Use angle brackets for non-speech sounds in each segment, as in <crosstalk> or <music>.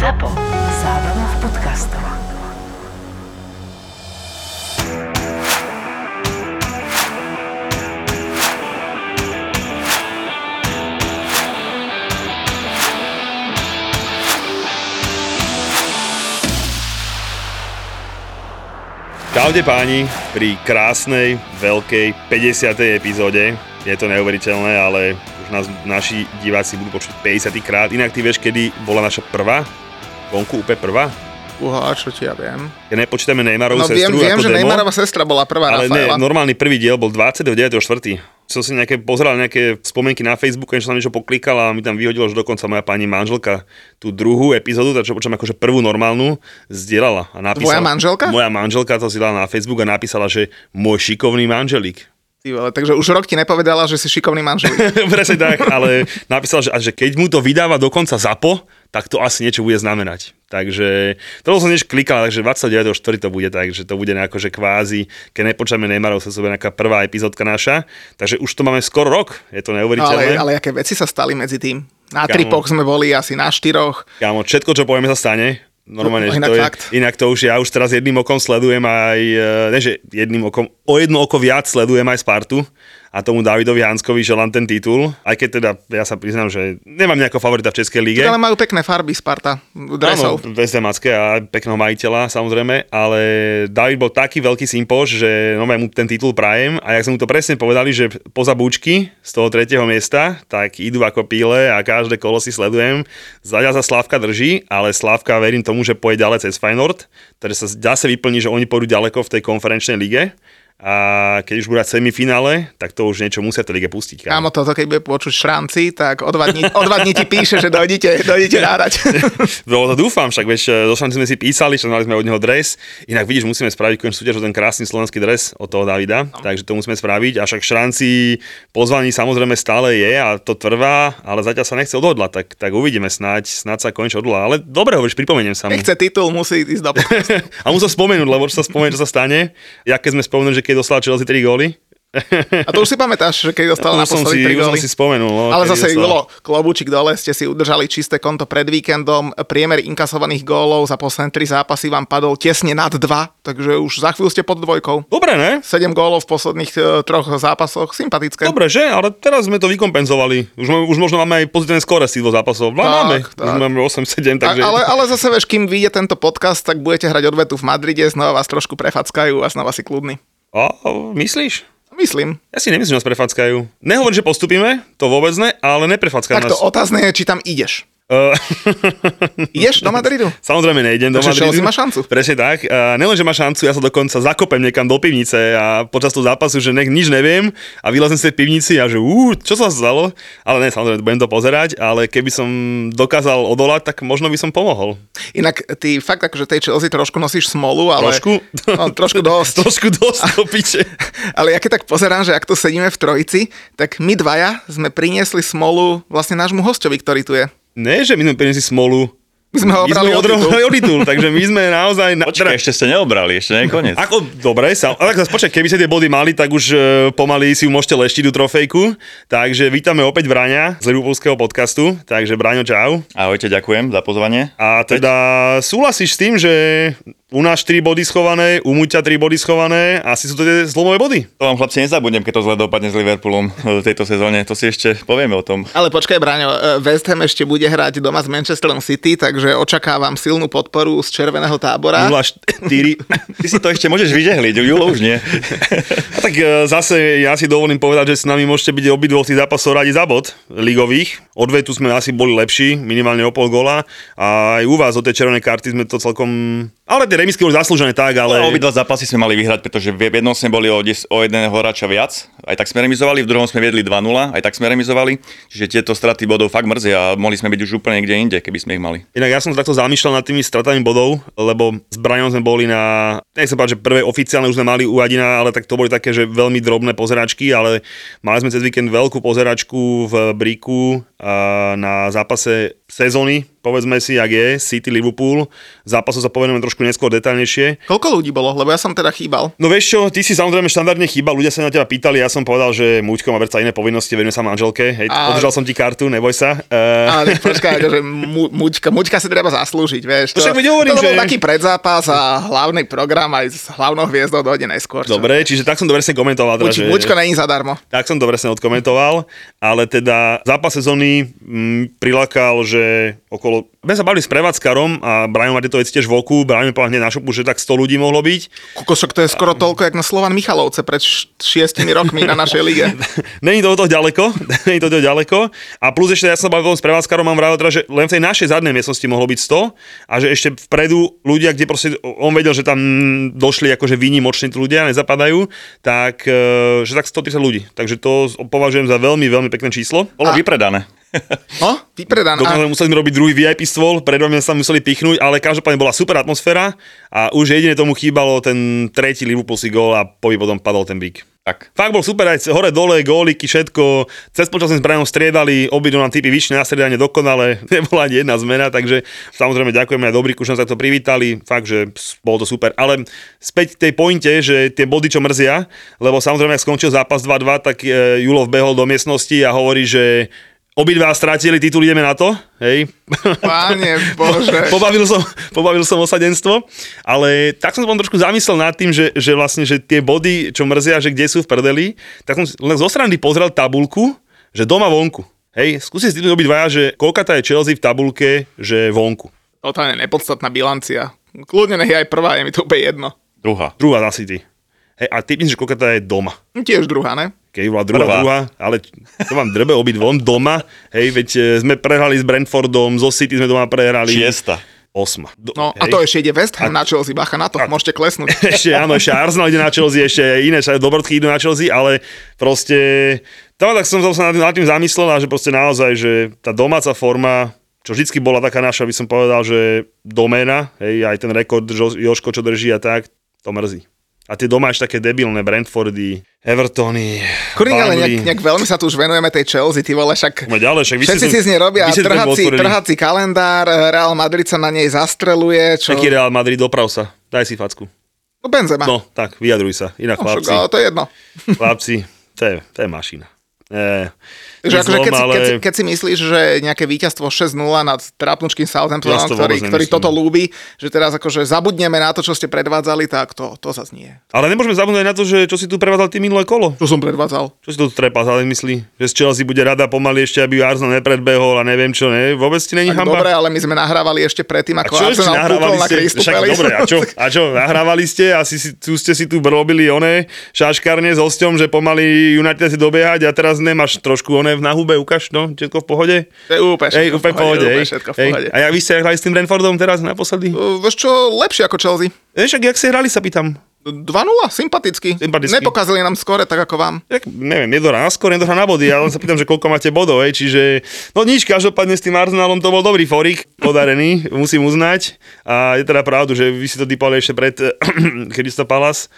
ZAPO. Zábrná v podcastov. Čaute páni, pri krásnej, veľkej 50. epizóde. Je to neuveriteľné, ale už nás naši diváci budú počuť 50 krát. Inak ty vieš, kedy bola naša prvá? Vonku úplne prvá? Uha, čo ti ja viem. Keď nepočítame Neymarovú No viem, sestru viem ako že demo, Neymarová sestra bola prvá ale ne, Rafaela. normálny prvý diel bol 29.4. Som si nejaké, pozeral nejaké spomienky na Facebooku, niečo som niečo poklikal a mi tam vyhodilo, že dokonca moja pani manželka tú druhú epizódu, čo počujem akože prvú normálnu, zdieľala. A napísala, Tvoja manželka? Moja manželka to si dala na Facebook a napísala, že môj šikovný manželík. Ty vole, takže už rok ti nepovedala, že si šikovný manžel. <laughs> Presne tak, ale napísal, že, že keď mu to vydáva dokonca ZAPO, tak to asi niečo bude znamenať. Takže to som niečo klikal, takže 29.4. to bude tak, že to bude nejako, že kvázi, keď nepočujeme Neymarov, sa bude nejaká prvá epizódka naša, takže už to máme skoro rok, je to ale, neuveriteľné. ale aké veci sa stali medzi tým? Na Kámo. tripoch sme boli asi na štyroch. Kámo, všetko, čo povieme, sa stane. Normálne, No, inak to je, fakt. inak to už ja už teraz jedným okom sledujem aj, e, ne že jedným okom, o jedno oko viac sledujem aj Spartu a tomu Davidovi Hanskovi želám ten titul, aj keď teda ja sa priznám, že nemám nejakého favorita v Českej lige. Ale majú pekné farby Sparta, dresov. Áno, Vezdemacké a pekného majiteľa samozrejme, ale David bol taký veľký sympoš, že no mu ten titul prajem a jak sme mu to presne povedali, že poza búčky z toho tretieho miesta, tak idú ako píle a každé kolo si sledujem. Zadiaľ sa Slavka drží, ale Slavka verím tomu, že pôjde ďalej cez Feyenoord, takže sa zase vyplní, že oni pôjdu ďaleko v tej konferenčnej lige a keď už hrať semifinále, tak to už niečo musia tej lige pustiť. kámo. Toto keď bude počuť Šranci, tak o dva dní, o dva dní ti píše, že dojdete, dojdete nahrať. <laughs> No to dúfam, však vieš, so Šanci sme si písali, že mali sme od neho dres. Inak vidíš, musíme spraviť konečnú súťaž o ten krásny slovenský dres od toho Davida, no. takže to musíme spraviť. A však Šranci pozvaní samozrejme stále je a to trvá, ale zatiaľ sa nechce odhodlať, tak, tak uvidíme snáď, snáď sa konečne odhodlá. Ale dobre hovoríš, pripomeniem sa mu. Keď chce titul, musí ísť do <laughs> a musel spomenúť, lebo čo sa spomenúť, čo sa stane. Ja keď sme spomenuli, že keď dostal Chelsea 3 góly, A to už si pamätáš, že keď dostal si, naposledy 3 už som góly. si spomenul. No, Ale zase dostal. bolo dole, ste si udržali čisté konto pred víkendom, priemer inkasovaných gólov za posledné 3 zápasy vám padol tesne nad 2, takže už za chvíľu ste pod dvojkou. Dobre, ne? 7 gólov v posledných e, troch zápasoch, sympatické. Dobre, že? Ale teraz sme to vykompenzovali. Už, máme- už možno máme aj pozitívne skóre z tých dvoch zápasov. No, Tak, máme. tak. Už máme 8-7, takže... A, ale, ale zase vieš, kým vyjde tento podcast, tak budete hrať odvetu v Madride, znova vás trošku prefackajú a znova si kľudní. A, myslíš? Myslím. Ja si nemyslím, že nás prefackajú. Nehovorím, že postupíme, to vôbec ne, ale neprefackajú Tak to nás. otázne je, či tam ideš. <laughs> Uh, Ideš do Madridu? Samozrejme nejdem do Madridu. Chelsea má šancu. Presne tak. Uh, že má šancu, ja sa dokonca zakopem niekam do pivnice a počas toho zápasu, že nech nič neviem a vylezem z tej pivnici a že ú, čo sa stalo? Ale ne, samozrejme, budem to pozerať, ale keby som dokázal odolať, tak možno by som pomohol. Inak ty fakt akože tej Chelsea trošku nosíš smolu, ale... Trošku? No, trošku dosť. <laughs> Trošku dosť do piče. <laughs> Ale ja keď tak pozerám, že ak tu sedíme v trojici, tak my dvaja sme priniesli smolu vlastne nášmu hostovi, ktorý tu je. Ne, že my sme priniesli smolu. My sme ho My sme o titul. <laughs> odrovali o titul, takže my sme naozaj... Na, Počkaj, ešte ste neobrali, ešte nie je koniec. Ako, dobre, sa, ale tak zase počkaj, keby ste tie body mali, tak už e, pomaly si ju môžete leštiť tú trofejku. Takže vítame opäť Braňa z Liverpoolského podcastu. Takže Braňo, čau. Ahojte, ďakujem za pozvanie. A teda súhlasíš s tým, že u nás 4 body schované, u Muťa 3 body schované, asi sú to tie zlomové body. To vám chlapci nezabudnem, keď to zle dopadne s Liverpoolom v tejto sezóne. To si ešte povieme o tom. Ale počkaj, Braňo, e, West Ham ešte bude hrať doma s Manchesterom City, takže očakávam silnú podporu z červeného tábora. 0-4. Ty si to ešte môžeš vyžehliť, Julo už nie. A tak e, zase ja si dovolím povedať, že s nami môžete byť obidvoch tých zápasov radi za bod ligových. Odvetu sme asi boli lepší, minimálne o pol gola. A aj u vás o tej červenej karty sme to celkom... Ale tie remisky boli zaslúžené tak, ale... Ale... Obidva zápasy sme mali vyhrať, pretože v jednom sme boli o, des, o jedného hráča viac. Aj tak sme remizovali, v druhom sme viedli 2-0, aj tak sme remizovali. Čiže tieto straty bodov fakt mrzia a mohli sme byť už úplne niekde inde, keby sme ich mali. Inak ja som takto zamýšľal nad tými stratami bodov, lebo s Braňom sme boli na, nechcem povedať, že prvé oficiálne už sme mali u Adina, ale tak to boli také, že veľmi drobné pozeračky, ale mali sme cez víkend veľkú pozeračku v Briku na zápase sezóny, povedzme si, jak je, City Liverpool. Zápasu sa povedeme trošku neskôr detaľnejšie. Koľko ľudí bolo? Lebo ja som teda chýbal. No vieš čo, ty si samozrejme štandardne chýbal, ľudia sa na teba pýtali, ja som povedal, že Muďko má verca iné povinnosti, venuje sa manželke, hej, A- podržal som ti kartu, neboj sa. Uh, počkaj, akože mu, muďka, muďka si treba zaslúžiť, vieš. To veď hovorím, to bol že- taký predzápas a hlavný program aj s hlavnou hviezdou dojde neskôr. čo? Dobre, čiže tak som to presne komentoval. Teda, Muč, že... mučko není zadarmo. Tak som to presne odkomentoval, ale teda zápas sezóny mm, prilákal, že okolo... My sa bavili s prevádzkarom a Brian má tieto veci tiež v oku, Brian mi povedal hneď na šupu, že tak 100 ľudí mohlo byť. Kukošok, to je skoro toľko, jak na Slovan Michalovce pred šiestimi rokmi na našej lige. <laughs> Není to o to ďaleko, <laughs> není to o to ďaleko. A plus ešte ja som sa bavil s prevádzkarom, mám vravel teda, že len v tej našej zadnej miestnosti mohlo byť 100 a že ešte vpredu ľudia, kde proste on vedel, že tam došli akože výnimočne tí ľudia, nezapadajú, tak e, že tak 130 ľudí. Takže to považujem za veľmi, veľmi pekné číslo. Bolo A- vypredané. No, vypredané. Dokonca museli sme robiť druhý VIP stôl, predo mňa sa museli pichnúť, ale každopádne bola super atmosféra a už jedine tomu chýbalo ten tretí Liverpoolsky gól a po potom padol ten bík. Tak. Fakt bol super, aj hore, dole, góliky, všetko. Cez počas sme s Brianom striedali, obidve nám typy vyššie na striedanie dokonale, <laughs> nebola ani jedna zmena, takže samozrejme ďakujeme aj dobrý kuš, sa to privítali, fakt, že bolo to super. Ale späť k tej pointe, že tie body, čo mrzia, lebo samozrejme, ak skončil zápas 2-2, tak e, Julov behol do miestnosti a hovorí, že obidva stratili titul, ideme na to, hej. Páne <laughs> Bože. pobavil, som, pobavil som osadenstvo, ale tak som potom trošku zamyslel nad tým, že, že vlastne, že tie body, čo mrzia, že kde sú v prdeli, tak som len zo strany pozrel tabulku, že doma vonku. Hej, skúste si robiť dvaja, že koľka je Chelsea v tabulke, že vonku. Totálne nepodstatná bilancia. Kľudne nech je aj prvá, je mi to úplne jedno. Druhá. Druhá za City. Hej, a ty myslíš, že koľka je doma. Tiež druhá, ne? Keď bola druhá, Prvá. druhá, ale to vám drbe obidvom doma. Hej, veď e, sme prehrali s Brentfordom, zo City sme doma prehrali. Šiesta. Osma. Do, No a to ešte ide West Ham na Chelsea, bacha na to, môžete klesnúť. <laughs> ešte áno, ešte Arsenal ide na Chelsea, ešte iné však Dobrodky idú na Chelsea, ale proste tam tak som sa nad tým, nad tým zamyslel a že proste naozaj, že tá domáca forma, čo vždycky bola taká naša, by som povedal, že doména, hej, aj ten rekord Jo- Joško, čo drží a tak, to mrzí. A tie doma ešte také debilné Brentfordy, Evertony, Kurník, ale nejak, nejak veľmi sa tu už venujeme tej Chelsea, ty vole, však Poďme ďalej, však všetci si z nej robia trhací, trhací kalendár, Real Madrid sa na nej zastreluje, čo... Taký Real Madrid, doprav sa, daj si facku. No Benzema. No, tak, vyjadruj sa. Inak No, však, chlapci, ale to je jedno. chlapci, to je, to je mašina. E, Že akože keď, si, ale... keď, keď si myslíš, že nejaké víťazstvo 6-0 nad trápnučkým Southamptonom, ktorý, ktorý toto ľúbi, že teraz akože zabudneme na to, čo ste predvádzali, tak to, to zase nie. Ale nemôžeme zabudnúť na to, že čo si tu prevádzal ty minulé kolo. Čo som predvádzal? Čo si tu trepas, ale myslí, že z Chelsea bude rada pomaly ešte, aby Arsenal nepredbehol a neviem čo, ne? Vôbec ti není hamba? dobre, ale my sme nahrávali ešte predtým, a ako Arsenal nahrávali na ste? Crystal Však dobre, a čo? A čo? Nahrávali ste a si, si, tu ste si tu robili one šaškárne s hosťom, že pomaly United si dobiehať a teraz nemáš trošku one v nahube, ukáž, no, všetko v pohode? To je úplne všetko úplne v pohode, úplne všetko v pohode. A jak vy ste hrali s tým Brentfordom teraz naposledy? Uh, Vieš čo, lepšie ako Chelsea. Vieš, ak jak ste hrali, sa pýtam. 2-0, sympaticky. Sympaticky. Nepokazili nám skore tak ako vám. Tak, neviem, jedno na skôr, jedno na body, ja len sa pýtam, že koľko máte bodov, hej, čiže, no nič, každopádne s tým Arsenalom to bol dobrý forik, podarený, musím uznať, a je teda pravdu, že vy si to typali ešte pred <clears throat> Crystal Palace,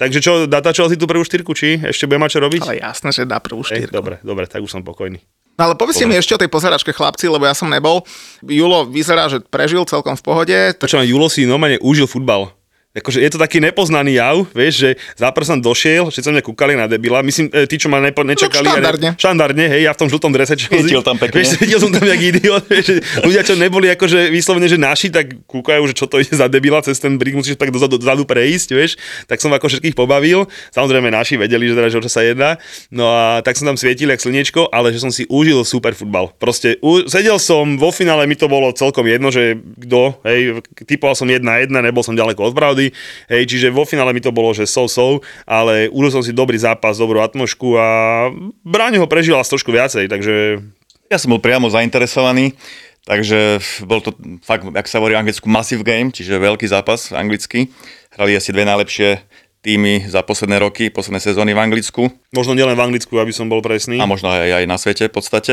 takže čo, tá Chelsea tú prvú štyrku, či ešte bude mať čo robiť? Ale jasné, že dá prvú štyrku. dobre, dobre, tak už som pokojný. No ale povedzte mi ešte o tej pozeračke chlapci, lebo ja som nebol. Julo vyzerá, že prežil celkom v pohode. Tak Počúvam, Julo si normálne užil futbal. Akože je to taký nepoznaný jav, vieš, že zápr som došiel, všetci sa mňa kúkali na debila, myslím, e, tí, čo ma nepo, nečakali. ja štandardne. Ne, štandardne, hej, ja v tom žltom drese. Čo Svietil tam pekne. Vieš, svietil som tam jak idiot, vieš, že ľudia, čo neboli akože vyslovene, že naši, tak kúkajú, že čo to ide za debila, cez ten brik musíš tak dozadu, dozadu prejsť, vieš, tak som ako všetkých pobavil. Samozrejme, naši vedeli, že teda, že o čo sa jedná. No a tak som tam svietil jak slniečko, ale že som si užil super futbal. Proste u, sedel som, vo finále mi to bolo celkom jedno, že kto, hej, typoval som 1-1, nebol som ďaleko od pravdy, hej, čiže vo finále mi to bolo, že so-so, ale užil som si dobrý zápas, dobrú atmošku a Bráň ho prežil asi trošku viacej, takže Ja som bol priamo zainteresovaný, takže bol to fakt, ak sa hovorí v Anglicku, massive game, čiže veľký zápas anglicky. Hrali asi dve najlepšie týmy za posledné roky, posledné sezóny v Anglicku možno nielen v Anglicku, aby som bol presný. a možno aj, aj na svete v podstate.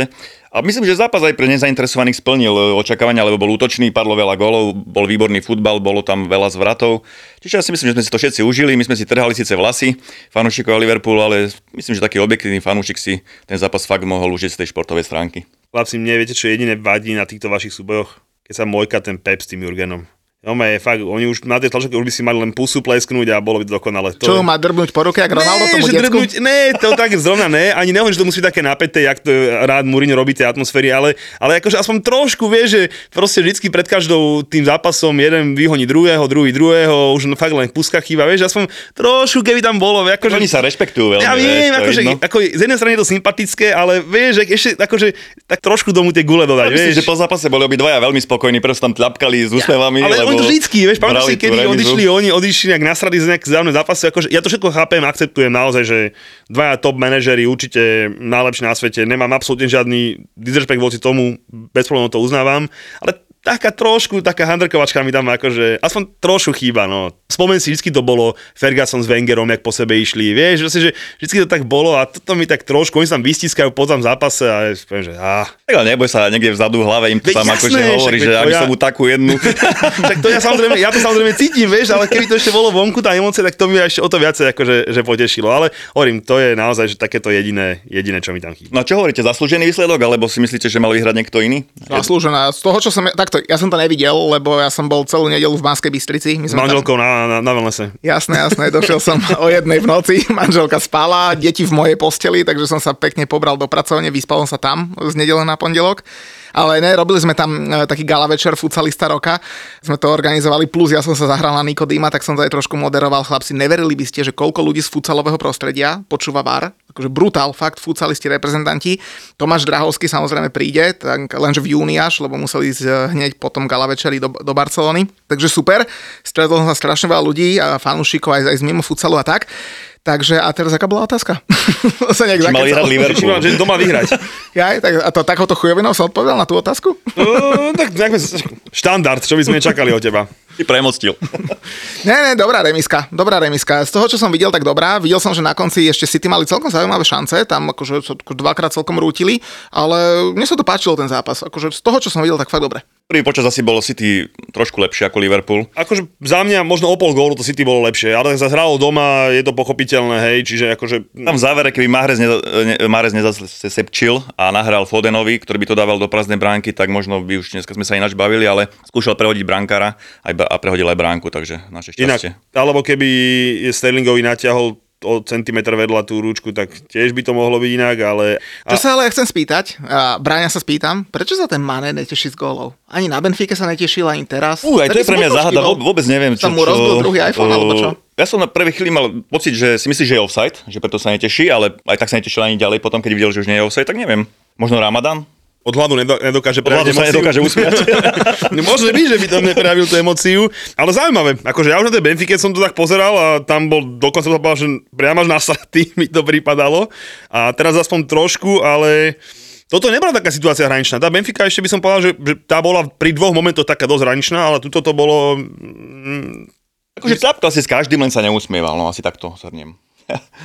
A myslím, že zápas aj pre nezainteresovaných splnil e, očakávania, lebo bol útočný, padlo veľa golov, bol výborný futbal, bolo tam veľa zvratov. Čiže ja si myslím, že sme si to všetci užili, my sme si trhali síce vlasy fanúšikov Liverpoolu, ale myslím, že taký objektívny fanúšik si ten zápas fakt mohol užiť z tej športovej stránky. Chlapci, mne viete, čo jediné vadí na týchto vašich súbojoch? Keď sa mojka ten Pep s tým Jurgenom. No je fakt, oni už na tej tlačovke už by si mali len pusu plesknúť a bolo by to dokonale. To Čo je... má drbnúť po ruke, ako Ronaldo tomu že decku? drbnúť, ne, to tak zrovna ne, ani nehovorím, že to musí byť také napäté, jak to rád Mourinho robí tie atmosféry, ale, ale akože aspoň trošku vie, že proste vždycky pred každou tým zápasom jeden vyhoní druhého, druhý druhého, už fakt len puska chýba, vieš, aspoň trošku keby tam bolo, akože... Oni sa rešpektujú veľmi, Ja viem, vieš, to je akože, ako, z jednej strany je to sympatické, ale vieš, že ešte akože, tak trošku tomu tie gule dodať, Ja myslím, vieš. že po zápase boli obidvaja veľmi spokojní, preto tam tlapkali s úsmevami. Ale lebo oni to vždycky, vieš, pamätáš si, kedy remizu. odišli oni, odišli nejak nasrali z nejaké zájomné zápasy, akože ja to všetko chápem, akceptujem naozaj, že dvaja top manažery určite najlepší na svete, nemám absolútne žiadny disrespekt voči tomu, bez problémov to uznávam, ale taká trošku, taká handrkovačka mi tam akože, aspoň trošku chýba, no. Spomen si, vždy to bolo Ferguson s Wengerom, jak po sebe išli, vieš, že, že vždy to tak bolo a toto mi tak trošku, oni sa tam vystiskajú po tom zápase a poviem, že á. Tak ale neboj sa, niekde vzadu v hlave im to tam jasné, akože hovorí, že aby ja- som mu takú jednu... <laughs> <laughs> tak to ja samozrejme, ja to samozrejme cítim, vieš, ale keby to ešte bolo vonku, tá emócia, tak to ma ešte o to viacej akože, že potešilo. Ale hovorím, to je naozaj, že takéto jediné, jediné, čo mi tam chýba. No čo hovoríte, zaslúžený výsledok, alebo si myslíte, že mal vyhrať niekto iný? Zaslúžená. Z toho, čo som... Takto, ja som to nevidel, lebo ja som bol celú nedelu v Banskej Bystrici. My S sme tam- manželkou na, na, na wellnesse. Jasné, jasné, došiel som <laughs> o jednej v noci, manželka spala, deti v mojej posteli, takže som sa pekne pobral do pracovne, vyspal som sa tam z nedele na pondelok. Ale ne, robili sme tam e, taký gala večer futsalista roka, sme to organizovali, plus ja som sa zahral na Nikodýma, tak som to aj trošku moderoval. Chlapci, neverili by ste, že koľko ľudí z futsalového prostredia počúva VAR, akože brutál, fakt, futsalisti, reprezentanti. Tomáš Drahovský samozrejme príde, tak lenže v júni až, lebo museli ísť e, hneď po tom gala večeri do, do Barcelony. Takže super, stretol som sa strašne veľa ľudí a fanúšikov aj, aj z mimo futsalu a tak. Takže a teraz aká bola otázka? <laughs> sa nejak Či mal vyhrať Liverpool? Či že doma vyhrať. <laughs> Jaj, tak, a to takouto chujovinou som odpovedal na tú otázku? No, tak nejak, štandard, čo by sme čakali od teba. Ty premostil. Ne, ne, dobrá remiska, dobrá remiska. Z toho, čo som videl, tak dobrá. Videl som, že na konci ešte City mali celkom zaujímavé šance, tam akože sa dvakrát celkom rútili, ale mne sa to páčilo ten zápas. Akože z toho, čo som videl, tak fakt dobre. Prvý počas asi bolo City trošku lepšie ako Liverpool. Akože za mňa možno o pol gólu to City bolo lepšie, ale tak zahralo doma, je to pochopiteľné, hej, čiže akože... Tam v závere, keby Mahrez, neza, ne, Mahrez nezasepčil a nahral Fodenovi, ktorý by to dával do prázdnej bránky, tak možno by už dneska sme sa ináč bavili, ale skúšal prehodiť brankára a prehodil aj bránku, takže naše šťastie. Inak, alebo keby Sterlingovi natiahol o centimetr vedľa tú ručku, tak tiež by to mohlo byť inak, ale... Čo sa ale ja chcem spýtať, a Bráňa sa spýtam, prečo sa ten Mane neteší z gólov? Ani na Benfike sa netešil, ani teraz. Ú, aj to je pre mňa záhada, vôbec, neviem, čo... Sa mu rozbil druhý iPhone, alebo čo? Ja som na prvej chvíli mal pocit, že si myslíš, že je offside, že preto sa neteší, ale aj tak sa netešil ani ďalej potom, keď videl, že už nie je offside, tak neviem. Možno Ramadan? Od hladu nedo, nedokáže prejaviť emóciu. nedokáže usmiať. <laughs> No, Môže byť, že by to neprejavil tú emóciu, ale zaujímavé. Akože ja už na tej Benfike som to tak pozeral a tam bol, dokonca povedal, že priamo až nasratý <laughs> mi to pripadalo. A teraz aspoň trošku, ale toto nebola taká situácia hraničná. Tá Benfica ešte by som povedal, že, že tá bola pri dvoch momentoch taká dosť hraničná, ale tuto to bolo... mm, Akože tlapkal si s každým, len sa neusmieval, no asi takto shrniem.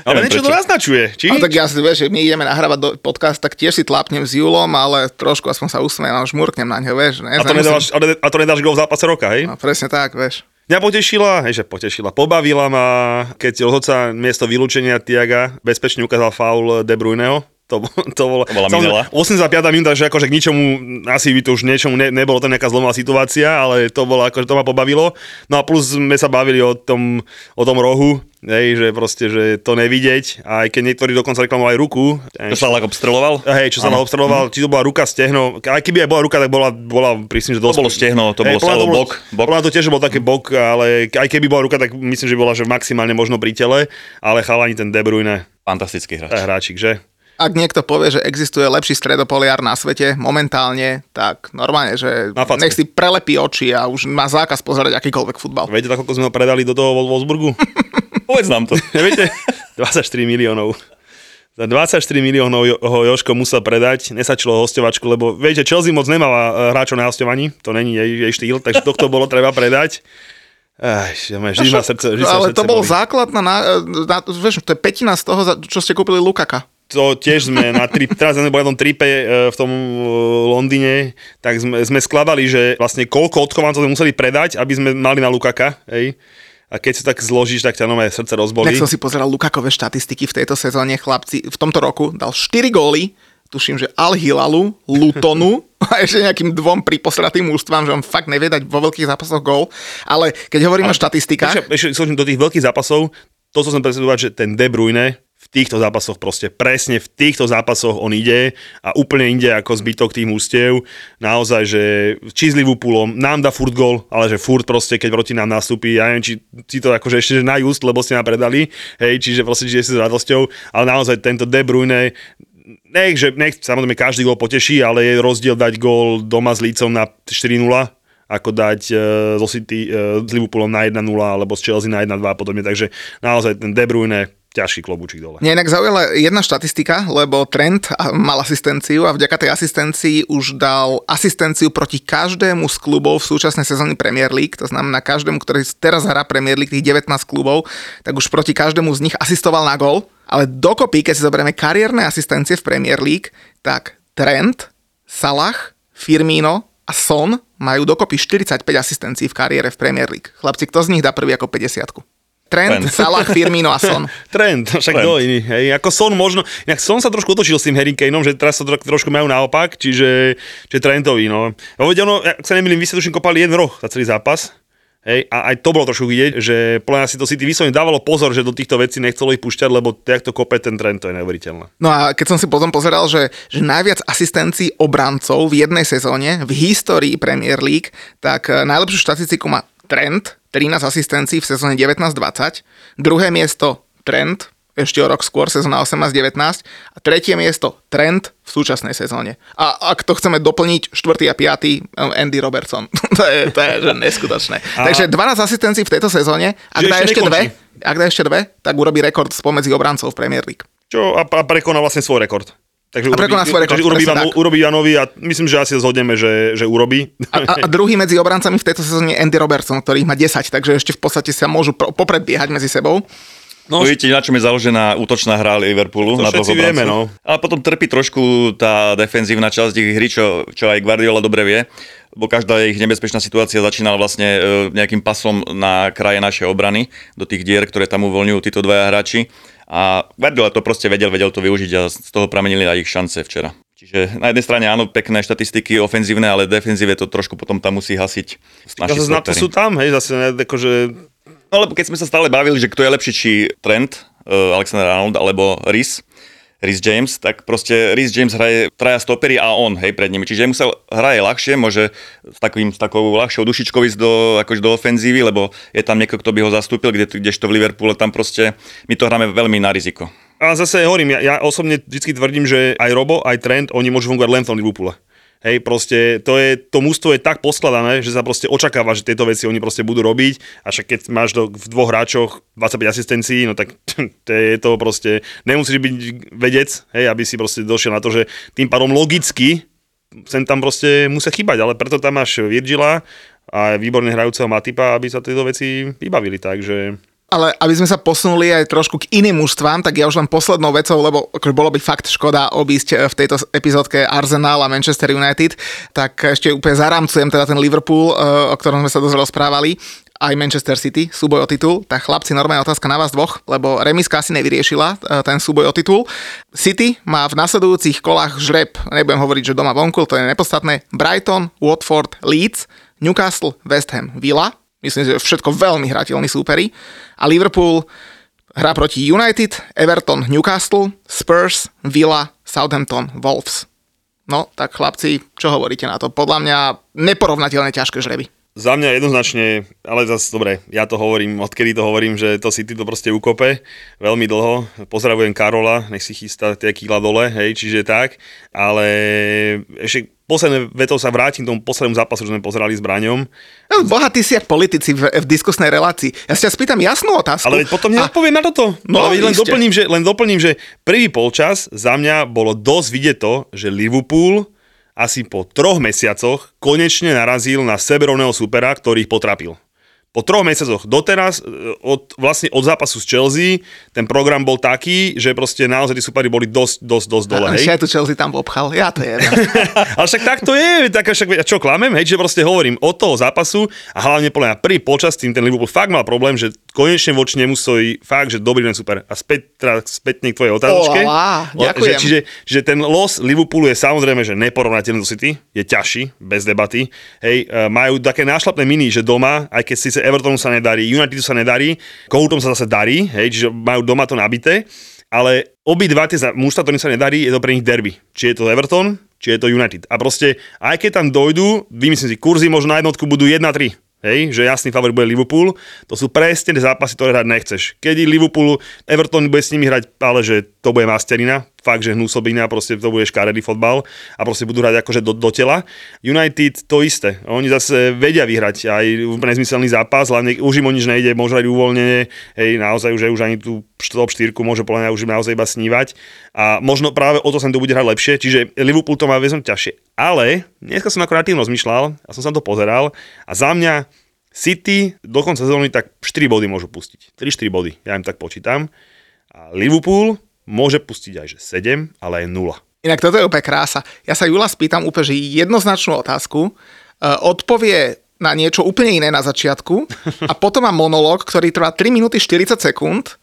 Ale Neviem niečo to naznačuje. Či? No tak ja si, vieš, že my ideme nahrávať do podcast, tak tiež si tlapnem s Julom, ale trošku aspoň sa usmievam, žmurknem na ňo, vieš. Ne? a, to nedáš, ale- a to nedáš gol v zápase roka, hej? No, presne tak, vieš. Mňa potešila, že potešila, pobavila ma, keď rozhodca miesto vylúčenia Tiaga bezpečne ukázal faul De Bruyneho. To, to bolo... To bola minela. 85. minúta, že akože k ničomu, asi by to už niečomu ne, nebolo to nejaká zlomová situácia, ale to bolo akože to ma pobavilo. No a plus sme sa bavili o tom, o tom rohu, hej, že proste, že to nevidieť, aj keď niektorí dokonca reklamovali ruku. Čo sa Lak obstreloval? Hej, čo sa ma obstreloval, či to bola ruka, stehno, aj keby aj bola ruka, tak bola, bola myslím, že To dosť... bolo stehno, to bolo bolo- bok. bok. to tiež bol také bok, ale aj keby bola ruka, tak myslím, že bola že maximálne možno pri tele, ale chalani ten De Bruyne, Fantastický to hráč. hráčik, že? Ak niekto povie, že existuje lepší stredopoliar na svete momentálne, tak normálne, že Na nech si prelepí oči a už má zákaz pozerať akýkoľvek futbal. Viete, tak koľko sme ho predali do toho Wol- Wolfsburgu? <laughs> Povedz nám to. <laughs> Neviete? 24 miliónov. Za 24 miliónov ho Joško musel predať, nesačilo hostovačku, lebo viete, Chelsea moc nemala eh, hráčov na hostovaní, to není jej, jej štýl, takže tohto bolo treba predať. Aj, vždy ma srdce, vždy ale srdce to bol bolí. základ na, na, na, vieš, to je petina z toho, čo ste kúpili Lukaka. To tiež sme na trip, teraz sme boli na tom tripe e, v tom e, Londýne, tak sme, sme skladali, že vlastne koľko odchovancov sme museli predať, aby sme mali na Lukaka, hej. A keď si tak zložíš, tak ťa nové srdce rozbolí. Nech som si pozeral Lukakové štatistiky v tejto sezóne, chlapci, v tomto roku dal 4 góly, tuším, že Al Hilalu, Lutonu <laughs> a ešte nejakým dvom priposratým ústvám, že on fakt nevie dať vo veľkých zápasoch gól. Ale keď hovorím o štatistikách... Ešte, ešte do tých veľkých zápasov, to, čo som presvedovať, že ten De Bruyne týchto zápasoch proste presne v týchto zápasoch on ide a úplne inde ako zbytok tých ústiev. Naozaj, že či s Liverpoolom nám dá furt gol, ale že furt proste, keď proti nám nastúpi, ja neviem, či, či to akože ešte že na lebo ste nám predali, hej, čiže proste čiže si s radosťou, ale naozaj tento De Bruyne nech, že nech samozrejme každý gol poteší, ale je rozdiel dať gól doma s Lícom na 4-0 ako dať uh, zo City uh, s Liverpoolom na 1-0 alebo z Chelsea na 1-2 a podobne. Takže naozaj ten De Bruyne ťažký klobúčik dole. Mne inak zaujala jedna štatistika, lebo Trent mal asistenciu a vďaka tej asistencii už dal asistenciu proti každému z klubov v súčasnej sezóne Premier League, to znamená každému, ktorý teraz hrá Premier League, tých 19 klubov, tak už proti každému z nich asistoval na gol. Ale dokopy, keď si zoberieme kariérne asistencie v Premier League, tak Trent, Salah, Firmino a Son majú dokopy 45 asistencií v kariére v Premier League. Chlapci, kto z nich dá prvý ako 50 Trent, Trent. Salah, Firmino a Son. <laughs> Trend, však Trend. kto iný, hej, ako Son možno, inak Son sa trošku otočil s tým Harry Kaneom, že teraz sa tro, trošku majú naopak, čiže, čiže Trentovi, no. Veď ono, ak sa nemýlim, vy ste tuším kopali jeden roh za celý zápas, Hej, a aj to bolo trošku vidieť, že podľa si to City vyslovene dávalo pozor, že do týchto vecí nechcelo ich púšťať, lebo jak to kope ten trend, to je neuveriteľné. No a keď som si potom pozeral, že, že najviac asistencií obrancov v jednej sezóne v histórii Premier League, tak eh, najlepšiu štatistiku má Trent, 13 asistencií v sezóne 19-20, druhé miesto Trent, ešte o rok skôr, sezóna 18-19 a tretie miesto Trent v súčasnej sezóne. A ak to chceme doplniť, štvrtý a piatý eh, Andy Robertson. <laughs> to je, to je že neskutočné. <laughs> A- Takže 12 asistencií v tejto sezóne, ak dá ešte ešte dve, ak dá ešte dve, tak urobí rekord spomedzi obrancov v Premier League. Čo a, a prekoná vlastne svoj rekord. Takže A prekoná svoj rekord, urobí, tak. urobí Janovi a myslím, že asi zhodneme, že, že urobí. A, a, a druhý medzi obrancami v tejto sezóne je Andy Robertson, ktorý má 10, takže ešte v podstate sa môžu popredbiehať medzi sebou. No, Uvidíte, na čom je založená útočná hra Liverpoolu. To na všetci vieme, no. A potom trpí trošku tá defenzívna časť ich hry, čo, čo aj Guardiola dobre vie, lebo každá ich nebezpečná situácia začínala vlastne e, nejakým pasom na kraje našej obrany, do tých dier, ktoré tam uvoľňujú títo dvaja hráči. A Guardiola to proste vedel, vedel to využiť a z toho pramenili aj ich šance včera. Čiže na jednej strane áno, pekné štatistiky ofenzívne, ale defenzíve to trošku potom tam musí hasiť Zase na to sú tam, hej, zase ne, akože No lebo keď sme sa stále bavili, že kto je lepší, či Trent, uh, Alexander Arnold alebo Rhys, Rhys James, tak proste Rhys James hraje traja stopery a on, hej, pred nimi. Čiže mu sa hraje ľahšie, môže s, takým, s takou ľahšou dušičkou ísť do, akože do ofenzívy, lebo je tam niekto, kto by ho zastúpil, kde, kdežto v Liverpoole tam proste, my to hráme veľmi na riziko. A zase hovorím, ja, ja osobne vždy tvrdím, že aj Robo, aj Trent, oni môžu fungovať len v tom Liverpoole. Hej, proste to, je, to mústvo je tak poskladané, že sa proste očakáva, že tieto veci oni proste budú robiť. A však keď máš do, v dvoch hráčoch 25 asistencií, no tak <laughs> to je to proste, nemusíš byť vedec, hej, aby si proste došiel na to, že tým pádom logicky sem tam proste musia chýbať, ale preto tam máš Virgila a výborne hrajúceho Matipa, aby sa tieto veci vybavili, takže... Ale aby sme sa posunuli aj trošku k iným mužstvám, tak ja už len poslednou vecou, lebo akože bolo by fakt škoda obísť eh, v tejto epizódke Arsenal a Manchester United, tak ešte úplne zaramcujem teda ten Liverpool, eh, o ktorom sme sa dosť rozprávali aj Manchester City, súboj o titul. Tak chlapci, normálna otázka na vás dvoch, lebo remiska asi nevyriešila eh, ten súboj o titul. City má v nasledujúcich kolách žreb, nebudem hovoriť, že doma vonku, to je nepodstatné, Brighton, Watford, Leeds, Newcastle, West Ham, Villa, myslím, že všetko veľmi hrateľní súperi. A Liverpool hrá proti United, Everton, Newcastle, Spurs, Villa, Southampton, Wolves. No, tak chlapci, čo hovoríte na to? Podľa mňa neporovnateľne ťažké žreby. Za mňa jednoznačne, ale zase dobre, ja to hovorím, odkedy to hovorím, že to City to proste ukope veľmi dlho. Pozdravujem Karola, nech si chystá tie kýla dole, hej, čiže tak. Ale ešte posledné vetou sa vrátim k tomu poslednému zápasu, čo sme pozerali s Braňom. No, boha, ty si jak politici v, v diskusnej relácii. Ja sa spýtam jasnú otázku. Ale potom A- neodpoviem na toto. No, ale len doplním, že, len doplním, že prvý polčas za mňa bolo dosť vidieť to, že Liverpool asi po troch mesiacoch konečne narazil na seberovného supera, ktorý ich potrapil. Po troch mesiacoch doteraz, e, od, vlastne od zápasu s Chelsea, ten program bol taký, že proste naozaj tí superi boli dosť, dosť, dosť dole. A Hej? aj tu Chelsea tam obchal. Ja to je. <laughs> Ale však tak to je, tak však čo klamem, hej, že proste hovorím od toho zápasu a hlavne podľa mňa prvý počas tým ten Liverpool fakt mal problém, že konečne voči nemu stojí fakt, že dobrý len super. A späť, teda späť k tvojej otázočke. Olá, O, ďakujem. Že, čiže, čiže ten los Liverpoolu je samozrejme, že neporovnateľný do City, je ťažší, bez debaty. Hej, e, majú také nášlapné miny, že doma, aj keď síce Evertonu sa nedarí, Unitedu sa nedarí, Kohoutom sa zase darí, hej, čiže majú doma to nabité, ale obidva tie mužstva, ktorým sa nedarí, je to pre nich derby. Či je to Everton, či je to United. A proste, aj keď tam dojdú, vymyslím si, kurzy možno na jednotku budú 1-3. Hej, že jasný favorit bude Liverpool. To sú presne tie zápasy, ktoré hrať nechceš. Keď Liverpool, Everton bude s nimi hrať, ale že to bude masterina, fakt, že hnúsobina, proste to bude škaredý fotbal a proste budú hrať akože do, do tela. United to isté. Oni zase vedia vyhrať aj nezmyselný zápas, hlavne už im o nič nejde, môžu hrať uvoľnenie, hej, naozaj už, už ani tú top 4 môže podľa už im naozaj iba snívať. A možno práve o to sa im to bude hrať lepšie, čiže Liverpool to má väzom ťažšie. Ale dneska som ako natívno rozmýšľal a som sa to pozeral a za mňa City do konca sezóny tak 4 body môžu pustiť. 3-4 body, ja im tak počítam. A Liverpool môže pustiť aj že 7, ale aj 0. Inak toto je úplne krása. Ja sa Jula spýtam úplne že jednoznačnú otázku. E, odpovie na niečo úplne iné na začiatku a potom má monológ, ktorý trvá 3 minúty 40 sekúnd.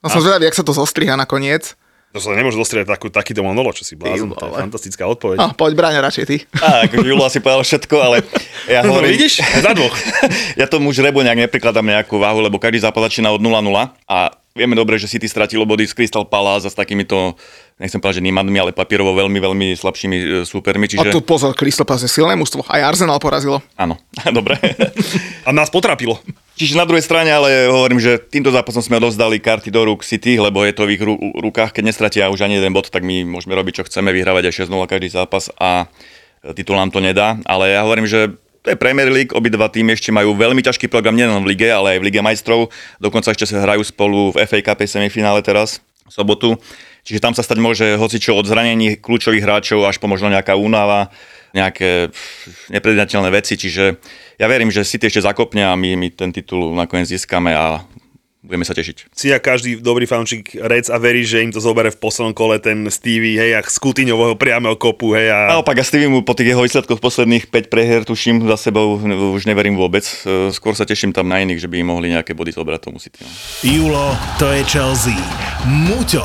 No som zvedavý, jak sa to zostriha nakoniec. To sa nemôže dostrieť takú, takýto monolo, čo si blázon. To je fantastická odpoveď. No, poď Braňo radšej ty. Á, akože Julo asi povedal všetko, ale ja No, hovorím... vidíš? <laughs> Za dvoch. ja tomu žrebu nejak neprikladám nejakú váhu, lebo každý zápas začína od 0-0 a vieme dobre, že City stratilo body z Crystal Palace a s takýmito, nechcem povedať, že nímadmi, ale papierovo veľmi, veľmi slabšími e, súpermi, A čiže tu pozor, Crystal Palace je silné mužstvo. Aj Arsenal porazilo. áno, <laughs> dobre. <laughs> A nás potrapilo. Čiže na druhej strane, ale hovorím, že týmto zápasom sme odovzdali karty do rúk City, lebo je to v ich ru- rukách. Keď nestratia už ani jeden bod, tak my môžeme robiť, čo chceme, vyhrávať aj 6-0 každý zápas a titul nám to nedá. Ale ja hovorím, že to je Premier League, obidva týmy ešte majú veľmi ťažký program nielen v lige, ale aj v Lige majstrov. Dokonca ešte sa hrajú spolu v FA Cup semifinále teraz, v sobotu. Čiže tam sa stať môže hocičo od zranení kľúčových hráčov až po možno nejaká únava, nejaké pff, neprednateľné veci. Čiže ja verím, že City ešte zakopne a my, my ten titul nakoniec získame a budeme sa tešiť. Si a každý dobrý fančík Reds a verí, že im to zoberie v poslednom kole ten Stevie, hej, jak z Kutiňového priameho kopu, hej, a Naopak, ja Stevie mu po tých jeho výsledkoch posledných 5 prehier, tuším, za sebou už neverím vôbec. E, Skôr sa teším tam na iných, že by im mohli nejaké body zobrať tomu City. No. Julo, to je Chelsea. Muťo,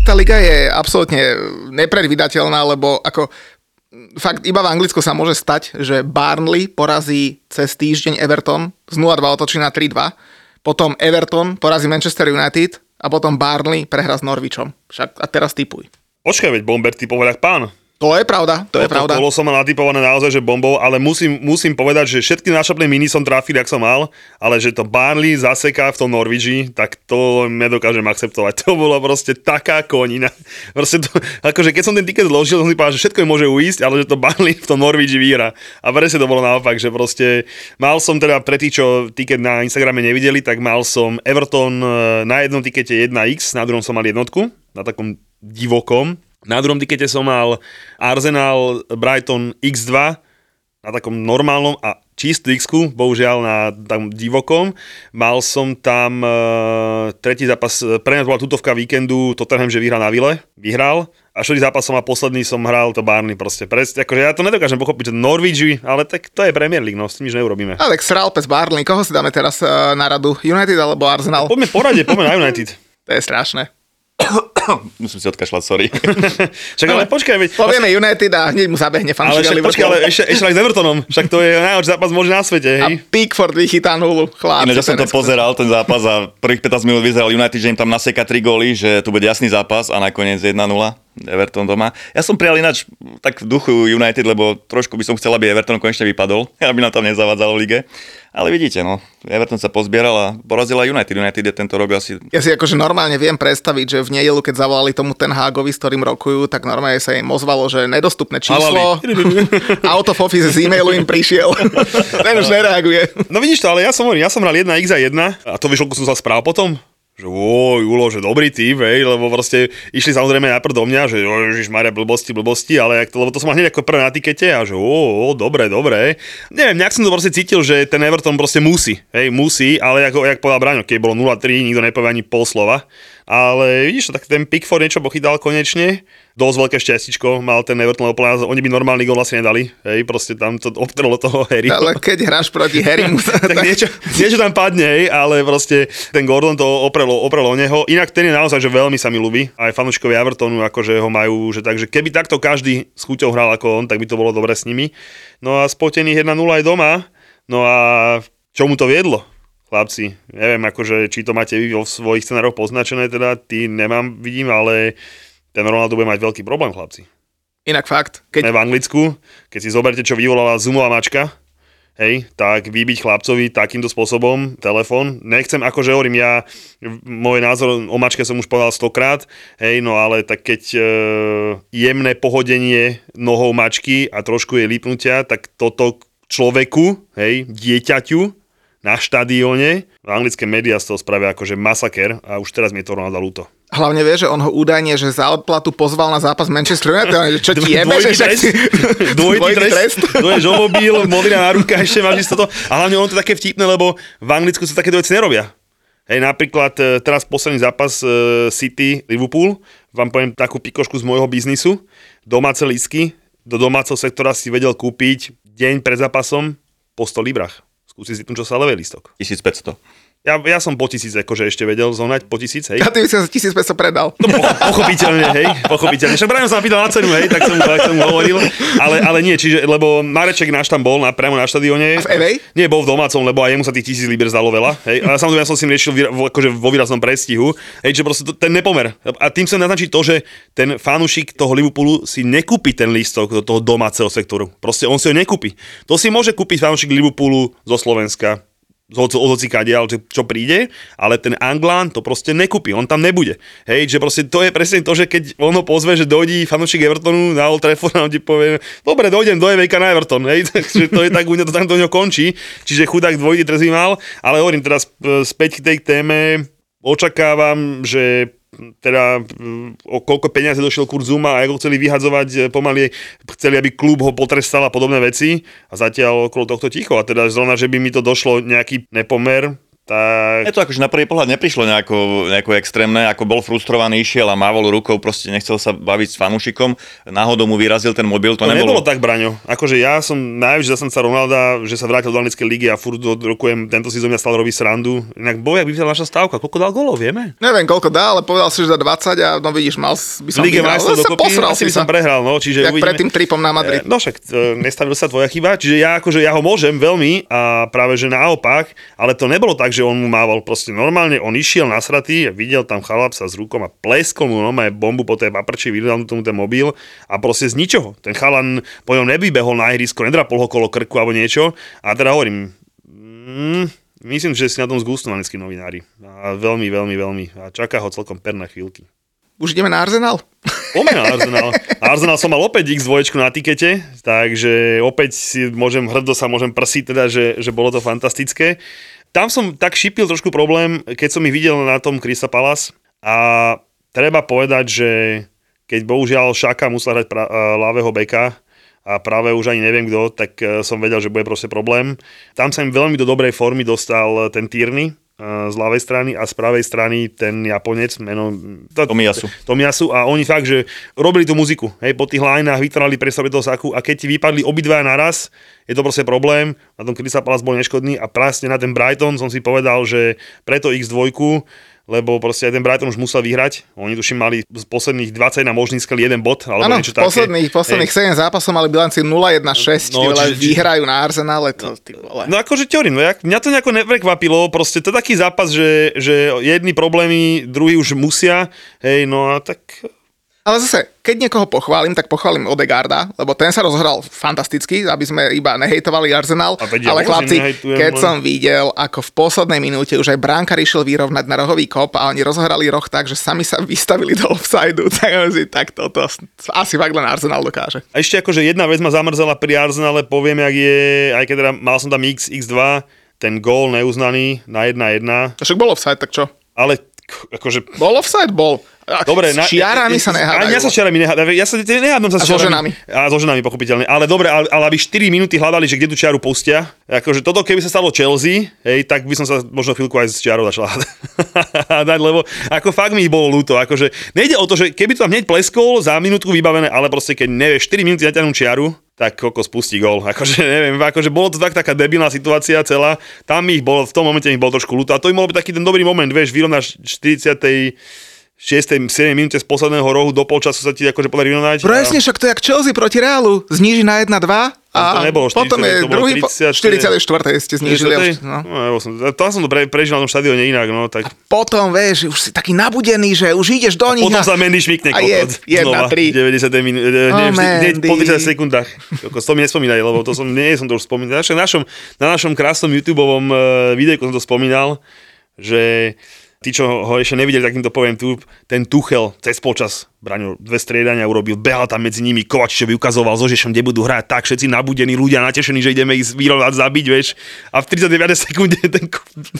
Tá liga je absolútne nepredvydateľná, lebo ako fakt iba v Anglicku sa môže stať, že Barnley porazí cez týždeň Everton z 0-2 otočí na 3-2, potom Everton porazí Manchester United a potom Barnley prehra s Norwichom. Však a teraz typuj. počkaj, veď Bomber typoval jak pán. To je pravda, to je Toto pravda. kolo som mal natypované naozaj, že bombou, ale musím, musím povedať, že všetky nášapné miny som trafil, jak som mal, ale že to Barnley zaseká v tom Norwigi, tak to nedokážem akceptovať. <laughs> To bolo proste taká konina. Proste to, akože keď som ten tiket zložil, som si povedal, že všetko môže uísť, ale že to Barnley v tom Norwigi vyhra. A presne to bolo naopak, že proste mal som teda pre tých, čo tiket na Instagrame nevideli, tak mal som Everton eh, na jednom tikete 1x, na druhom som mal jednotku, na takom divokom, na druhom tikete som mal Arsenal Brighton X2 na takom normálnom a čistú x bohužiaľ na tam divokom. Mal som tam uh, tretí zápas, e, pre to bola tutovka víkendu, Tottenham, že vyhrá na Vile, vyhral. A štvrtý zápas som a posledný som hral to Barney proste. Presne, akože ja to nedokážem pochopiť, že Norwich, ale tak to je Premier League, no s tým nič neurobíme. Alex Ralpes Barnley, koho si dáme teraz eh, na radu? United alebo Arsenal? Poďme porade, poďme na United. <laughs> To je strašné. <coughs> Musím si odkašľať, sorry. <laughs> Však ale počkaj, veď, Povieme United a hneď mu zabehne ale fančík však, počkaj, ale ešte, ešte aj s Evertonom, však to je najhorší zápas možný na svete, A hej. Pickford vychytá nulu. Chlapci, Ináč, ja som to pozeral, ten zápas a prvých 15 minút vyzeral United, že im tam naseka 3 góly, že tu bude jasný zápas a nakoniec 1-0. Everton doma. Ja som prijal ináč tak v duchu United, lebo trošku by som chcel, aby Everton konečne vypadol, <laughs> aby nám tam nezavádzalo v lige. Ale vidíte, no, Everton sa pozbieral a porazila United. United je tento rok asi... Ja si akože normálne viem predstaviť, že v nedelu, keď zavolali tomu ten Hagovi, s ktorým rokujú, tak normálne sa im ozvalo, že nedostupné číslo. <laughs> Out of office z e-mailu im prišiel. <laughs> ten už nereaguje. No vidíš to, ale ja som, ja som hral 1x za 1 a to koľko som sa správ potom? Že oj, Julo, že dobrý tým, hej, lebo proste išli samozrejme najprv do mňa, že ježiš Maria, blbosti, blbosti, ale to, lebo to som mal hneď ako prvé na tikete a že o, o, dobre, dobre. Neviem, nejak som to proste cítil, že ten Everton proste musí, hej, musí, ale ako, jak povedal Braňo, keď bolo 0-3, nikto nepovie ani pol slova. Ale vidíš, tak ten Pickford niečo pochytal konečne. Dosť veľké šťastičko mal ten Everton, lebo oni by normálny gol asi nedali. Hej, proste tam to obtrlo toho Harry. Ale keď hráš proti Harrymu, <laughs> tak, tak niečo, niečo, tam padne, hej, ale proste ten Gordon to oprelo, oprelo o neho. Inak ten je naozaj, že veľmi sa mi ľúbi. Aj fanúškovi Evertonu, akože ho majú, že takže keby takto každý s chuťou hral ako on, tak by to bolo dobre s nimi. No a spotených 1-0 aj doma. No a čomu to viedlo? chlapci, neviem, akože, či to máte vy vo svojich scenároch poznačené, teda ty nemám, vidím, ale ten Ronaldo bude mať veľký problém, chlapci. Inak fakt. Keď... Sme v Anglicku, keď si zoberte, čo vyvolala Zoomová mačka, hej, tak vybiť chlapcovi takýmto spôsobom telefón. Nechcem, akože hovorím, ja môj názor o mačke som už povedal stokrát, hej, no ale tak keď e, jemné pohodenie nohou mačky a trošku je lípnutia, tak toto človeku, hej, dieťaťu, na štadióne. Anglické médiá z toho spravia akože masaker a už teraz mi je to Ronaldo ľúto. Hlavne vie, že on ho údajne, že za odplatu pozval na zápas Manchester United, čo ti jebe, že trest, si... <laughs> dvojitý trest, dvojitý o mobil, modrina na ruka, ešte máš toto. A hlavne on to také vtipné, lebo v Anglicku sa také veci nerobia. Hej, napríklad e, teraz posledný zápas e, City Liverpool, vám poviem takú pikošku z môjho biznisu. Domáce lísky do domáceho sektora si vedel kúpiť deň pred zápasom po 100 librách. Skúsi si tu, čo sa levé listok. 1500. Ja, ja som po tisíc akože ešte vedel zohnať, po tisíc, hej. A ty by si sa 1500 predal. No po, pochopiteľne, hej, pochopiteľne. Však Brian sa pýtal na cenu, hej, tak som, tak som hovoril. Ale, ale nie, čiže, lebo Mareček náš tam bol na, priamo na štadióne. A v Evej? Nie, bol v domácom, lebo aj jemu sa tých tisíc liber zdalo veľa, hej. Ale samozrejme ja som si riešil akože vo výraznom prestihu, hej, že proste to, ten nepomer. A tým sa naznačí to, že ten fanúšik toho Liverpoolu si nekúpi ten lístok do toho domáceho sektoru. Proste on si ho nekúpi. To si môže kúpiť fanúšik Liverpoolu zo Slovenska, od hocikadiaľ, čo, čo príde, ale ten Anglán to proste nekúpi, on tam nebude. Hej, že proste to je presne to, že keď on ho pozve, že dojde fanúšik Evertonu na Old Trafford <laughs> a on ti povie, dobre, dojdem do Evejka na Everton, hej, <laughs> takže to je tak, to tam do ňo končí, čiže chudák dvojdy trezvý mal, ale hovorím teraz späť k tej téme, očakávam, že teda o koľko peniazy došiel kurz Zuma a ako chceli vyhadzovať e, pomaly, chceli, aby klub ho potrestal a podobné veci a zatiaľ okolo tohto ticho. A teda zrovna, že by mi to došlo nejaký nepomer, tak... Je to akože na prvý pohľad neprišlo nejako, nejako extrémne, ako bol frustrovaný, išiel a mávol rukou, proste nechcel sa baviť s fanúšikom, náhodou mu vyrazil ten mobil, to, to nebolo. nebolo tak, Braňo. Akože ja som najvyššie zastanca Ronalda, že sa vrátil do anglickej ligy a furt rokujem, tento sezón ja stále robí srandu. Inak boj, ak by naša stávka, koľko dal golov, vieme? Neviem, koľko dá, ale povedal si, že za 20 a no vidíš, mal by som Lige vyhral. sa posral asi by som prehral, no, čiže Jak pred tým tripom na Madrid. No však e, nestavil sa tvoja chyba, čiže ja akože ja ho môžem veľmi a práve že naopak, ale to nebolo tak, že on mu mával proste normálne, on išiel nasratý a videl tam chalapsa s rukom a pleskol mu normálne bombu po tej paprči, vydal tomu ten mobil a proste z ničoho. Ten chalan po ňom nevybehol na ihrisko, nedrapol ho kolo krku alebo niečo a teda hovorím, mm, myslím, že si na tom anglickí novinári. A veľmi, veľmi, veľmi. A čaká ho celkom perné chvíľky. Už ideme na Arsenal? Poďme na Arsenal. Arsenal som mal opäť X2 na tikete, takže opäť si môžem hrdo sa môžem prsiť, teda, že, že bolo to fantastické tam som tak šipil trošku problém, keď som ich videl na tom Krista Palace a treba povedať, že keď bohužiaľ Šaka musel hrať pra- ľavého beka a práve už ani neviem kto, tak e, som vedel, že bude proste problém. Tam sa im veľmi do dobrej formy dostal ten Tierney, z ľavej strany a z pravej strany ten Japonec, meno... Tomiasu. Tomiasu a oni fakt, že robili tú muziku, hej, po tých lineách vytrali pre sebe toho saku a keď ti vypadli obidva naraz, je to proste problém, na tom Crystal Palace bol neškodný a presne na ten Brighton som si povedal, že preto X2 lebo proste aj ten Brighton už musel vyhrať. Oni tuším mali z posledných 21 možných skel jeden bod, alebo ano, niečo také. posledných, posledných 7 zápasov mali bilanci 0-1-6, no, či, vyhrajú na Arsenale. To, ty vole. No akože teorím, no, mňa to nejako neprekvapilo, proste to je taký zápas, že, že jedni problémy, druhý už musia, hej, no a tak Ale zase, keď niekoho pochválim, tak pochválim Odegarda, lebo ten sa rozhral fantasticky, aby sme iba nehejtovali Arsenal. A veď ja ale chlapci, keď len- som videl, ako v poslednej minúte už aj Bránka išiel vyrovnať na rohový kop a oni rozhrali roh tak, že sami sa vystavili do offsideu, <laughs> tak si, tak toto asi fakt len Arsenal dokáže. A ešte akože jedna vec ma zamrzela pri Arsenale, poviem, jak je, aj keď teda mal som tam X, X2, ten gól neuznaný na 1-1, To však bol offside, tak čo? ale akože Bol offside? Bol. Dobre, s čiarami sa nehádajú. Ani ja sa čiarami nehádam. Ja sa nehádam sa A s so čiarami. ženami. A so ženami, pochopiteľne. Ale dobre, ale, ale aby 4 minúty hľadali, že kde tú čiaru pustia. Akože toto, keby sa stalo Chelsea, hej, tak by som sa možno chvíľku aj s čiarou začal hádať, <laughs> lebo ako fakt mi bolo ľúto. Akože nejde o to, že keby to tam hneď pleskol za minútku vybavené, ale proste keď nevieš 4 minúty natiahnuť čiaru, tak koko spustí gol. <laughs> Akože neviem, akože bolo to tak taká debilná situácia celá. Tam ich bolo, v tom momente mi bolo trošku ľúto. A to by mohol byť taký ten dobrý moment, vieš, vyrovnáš 40. 6. 7. minúte z posledného rohu do polčasu sa ti akože podarí vyrovnať. Presne, však to je jak Chelsea proti Realu. Zníži na 1-2 a To nebolo 40, potom je to druhý... po- 30, 44. ste znížili. a už- No. No. Som, tam som to pre, prežil na tom štadióne inak, no, tak Potom, vieš, už si taký nabudený, že už ideš do nich. potom a- sa Mendy šmikne a je, jedna, znova, tri. 90. minút, Oh, hneď po Mendy. 30 sekundách. To mi nespomínaj, lebo to som, nie som to už spomínal. Na našom, na našom krásnom YouTube uh, videjku som to spomínal, že tí, čo ho ešte nevideli, tak im to poviem tu, ten Tuchel cez počas Braňo dve striedania urobil, behal tam medzi nimi, Kovačičovi ukazoval so Žešom, kde budú hrať tak, všetci nabudení ľudia, natešení, že ideme ich vyrovnať, zabiť, vieš. A v 39 <laughs> sekunde ten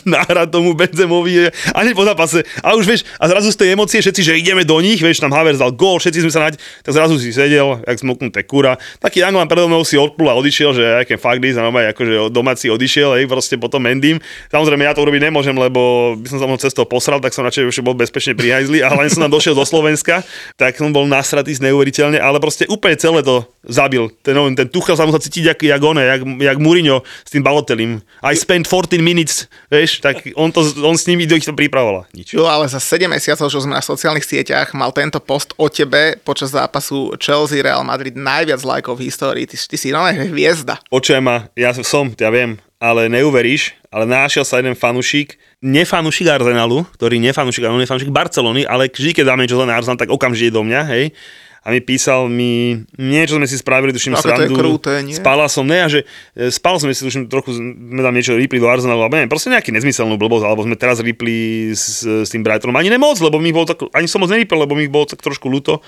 náhra tomu Benzemovi a hneď po zápase. A už vieš, a zrazu z tej emócie všetci, že ideme do nich, vieš, tam Havers dal gól, všetci sme sa nať, tak zrazu si sedel, jak smoknuté kura. Taký Anglan predo mnou si odplul a odišiel, že aké a normálne akože domáci odišiel, hej, proste potom Mendym. Samozrejme, ja to urobiť nemôžem, lebo by som sa mnou cestou posral, tak som radšej už bol bezpečne pri hajzli, ale len som tam došiel do Slovenska, tak som bol nasratý neuveriteľne, ale proste úplne celé to zabil. Ten, ten Tuchel sa musel cítiť jak, jak one, jak, jak Mourinho s tým Balotelim. I spent 14 minutes, vieš, tak on, to, on s nimi do ich to pripravovala. Nič. Jo, ale za 7 mesiacov, čo sme na sociálnych sieťach, mal tento post o tebe počas zápasu Chelsea Real Madrid najviac lajkov v histórii. Ty, ty si normálne hviezda. Počujem ma, ja som, ja viem, ale neuveríš, ale našiel sa jeden fanušik, nefanušik Arsenalu, ktorý nefanušik, ale on je Barcelony, ale vždy, keď dáme niečo zle na Arsenal, tak okamžite do mňa, hej. A mi písal mi, niečo sme si spravili, tuším, Aké to je srandu. kruté, nie? Spala som, ne, a že e, spal sme si, tuším, trochu sme tam niečo ripli do Arsenalu, alebo neviem, proste nejaký nezmyselnú blbosť, alebo sme teraz ripli s, s tým Brightonom. Ani nemoc, lebo mi bolo tak, ani som moc neripil, lebo mi bolo tak trošku ľúto.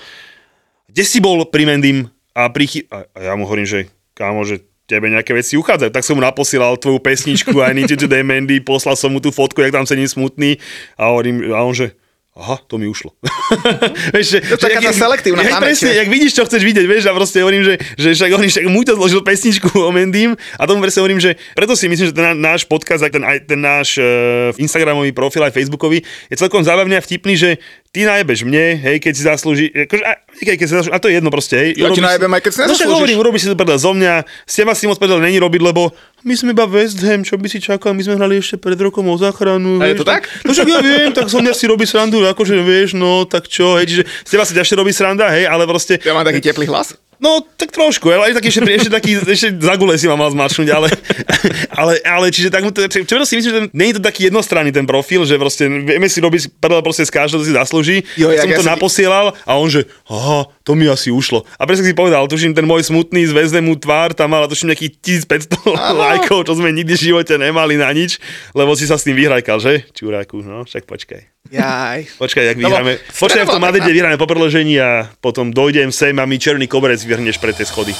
Kde si bol pri Mendym a, prichy... a a ja mu hovorím, že kámo, že tebe nejaké veci uchádzajú. Tak som mu naposielal tvoju pesničku I need you today, Mandy, poslal som mu tú fotku, jak tam sedím smutný a, hovorím, a on že aha, to mi ušlo. <laughs> vieš, že, To je taká tá selektívna pamäť, presne, jak vidíš, čo chceš vidieť, vieš, a proste hovorím, že, že však on však mu to zložil pesničku o Mendym a tomu presne hovorím, že preto si myslím, že ten ná- náš podcast, aj ten, aj ten náš uh, Instagramový profil, aj Facebookový, je celkom zábavný a vtipný, že ty najebeš mne, hej, keď si zaslúži, akože, a, keď, keď si zaslúži, a to je jedno proste, hej. Ja ti najebem, aj keď si No nezaslúžiš. hovorím, urobíš si to prdel zo mňa, z teba si moc prdel není robiť, lebo my sme iba West Ham, čo by si čakal, my sme hrali ešte pred rokom o záchranu. A je vieš, to tak? No však ja viem, tak mňa si robí srandu, akože vieš, no tak čo, hej, čiže z teba sa ťažšie robí sranda, hej, ale proste, Ja mám taký teplý hlas. No, tak trošku, ale aj taký ešte, ešte taký, ešte za gule si ma mal zmačnúť, ale, ale, ale čiže tak, mu čo, čo si myslím, že ten, nie je to taký jednostranný ten profil, že proste vieme si robiť prdel proste z každého, si zaslúži. Jo, ja som ja to si- naposielal a on že, aha, to mi asi ušlo. A presne si povedal, tuším, ten môj smutný zväznemu tvár tam mal, tuším, nejakých 1500 lajkov, čo sme nikdy v živote nemali na nič, lebo si sa s tým vyhrajkal, že? Čuráku, no, však počkaj. Jaj. Počkaj, jak vyhráme. Počkaj, v tom Madride vyhráme po predložení a potom dojdem sem a mi černý koberec vyhrneš pre tie schody.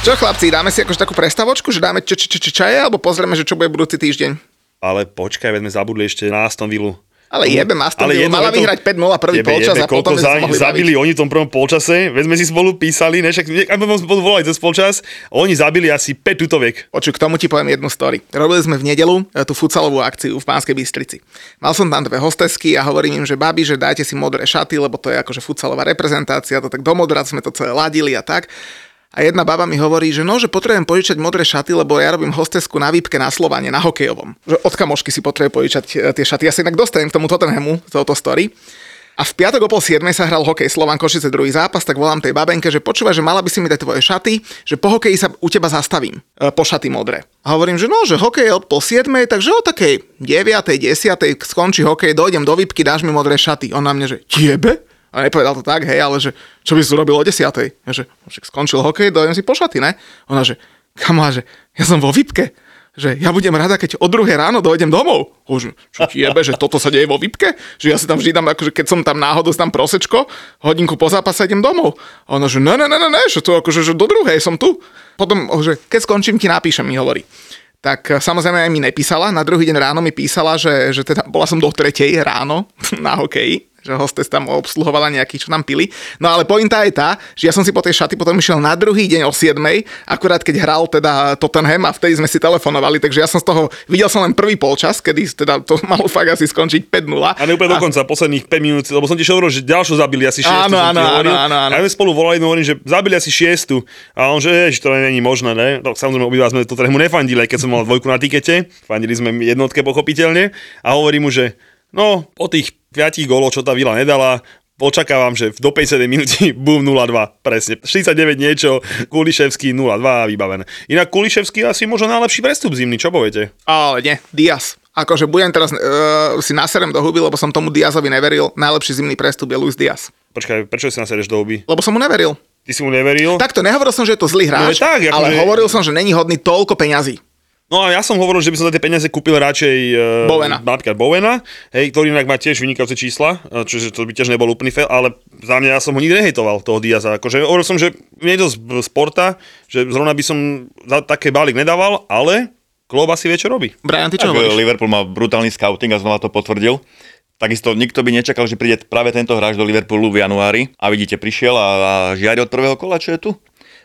Čo chlapci, dáme si akože takú prestavočku, že dáme č- č- č- čaje, alebo pozrieme, že čo bude budúci týždeň? Ale počkaj, veď sme zabudli ešte na Aston Villu. Ale jebem Aston Villa, mala vyhrať 5-0 prvý jebe, polčas a jebe, potom sme sa za, zabili oni v tom prvom polčase, veď sme si spolu písali, ne, však aby sme spolu volali cez polčas, oni zabili asi 5 tutoviek. Počuj, k tomu ti poviem jednu story. Robili sme v nedelu e, tú futsalovú akciu v Pánskej Bystrici. Mal som tam dve hostesky a hovorím im, že babi, že dajte si modré šaty, lebo to je akože futsalová reprezentácia, to tak do modra sme to celé ladili a tak. A jedna baba mi hovorí, že no, že potrebujem požičať modré šaty, lebo ja robím hostesku na výpke na Slovane, na hokejovom. Že od kamošky si potrebuje požičať e, tie šaty. Ja sa inak dostanem k tomu Tottenhamu, z tohoto story. A v piatok o pol 7 sa hral hokej Slovan Košice druhý zápas, tak volám tej babenke, že počúva, že mala by si mi dať tvoje šaty, že po hokeji sa u teba zastavím, e, po šaty modré. A hovorím, že no, že hokej je od pol 7, takže o takej 9, 10 skončí hokej, dojdem do výpky, dáš mi modré šaty. On na mne, že tiebe? A nepovedal to tak, hej, ale že čo by si urobil o 10. Ja, že však skončil hokej, dojdem si po šaty, ne? Ona, že kamo, že ja som vo výpke že ja budem rada, keď o druhé ráno dojdem domov. Už, čo ti jebe, že toto sa deje vo výpke? Že ja si tam vždy dám, akože keď som tam náhodou tam prosečko, hodinku po zápase idem domov. A ona, že ne, ne, ne, ne, ne, že to akože, že do druhej som tu. Potom, že keď skončím, ti napíšem, mi hovorí. Tak samozrejme aj mi nepísala, na druhý deň ráno mi písala, že, že teda bola som do tretej ráno <laughs> na hokeji že hostes tam obsluhovala nejakých, čo nám pili. No ale pointa je tá, že ja som si po tej šaty potom išiel na druhý deň o 7, akurát keď hral teda Tottenham a vtedy sme si telefonovali, takže ja som z toho, videl som len prvý polčas, kedy teda to <laughs> malo fakt asi skončiť 5-0. A neúplne a... dokonca, posledných 5 minút, lebo som ti hovoril, že ďalšiu zabili asi 6. Áno, áno, áno, áno, áno. A my spolu volali, no hovorím, že zabili asi 6. A on, že, že to není možné, ne? No, samozrejme, obidva sme Tottenhamu nefandili, keď som mal dvojku na tikete, fandili sme jednotke pochopiteľne a hovorí mu, že No, po tých 5 gólov, čo tá Vila nedala, očakávam, že do 50 minúty <laughs> bum 0-2, presne. 49 niečo, Kuliševský 0-2 a vybavené. Inak Kuliševský asi možno najlepší prestup zimný, čo poviete? Ale nie, Diaz. Akože budem teraz uh, si naserem do huby, lebo som tomu Diazovi neveril. Najlepší zimný prestup je Luis Diaz. Počkaj, prečo si nasereš do huby? Lebo som mu neveril. Ty si mu neveril? Takto, nehovoril som, že je to zlý hráč, no, tak, ale že... hovoril som, že není hodný toľko peňazí. No a ja som hovoril, že by som za tie peniaze kúpil radšej uh, Bovena. napríklad Bovena, hej, ktorý inak má tiež vynikajúce čísla, e, čiže to by tiež nebol úplný fail, ale za mňa ja som ho nikdy nehejtoval, toho Diaza. Akože hovoril som, že niekto z sporta, že zrovna by som za také balík nedával, ale Klob asi vie, čo robí. Brian, ty čo tak, hovoríš? Liverpool má brutálny scouting a znova to potvrdil. Takisto nikto by nečakal, že príde práve tento hráč do Liverpoolu v januári a vidíte, prišiel a, a žiari od prvého kola, čo je tu?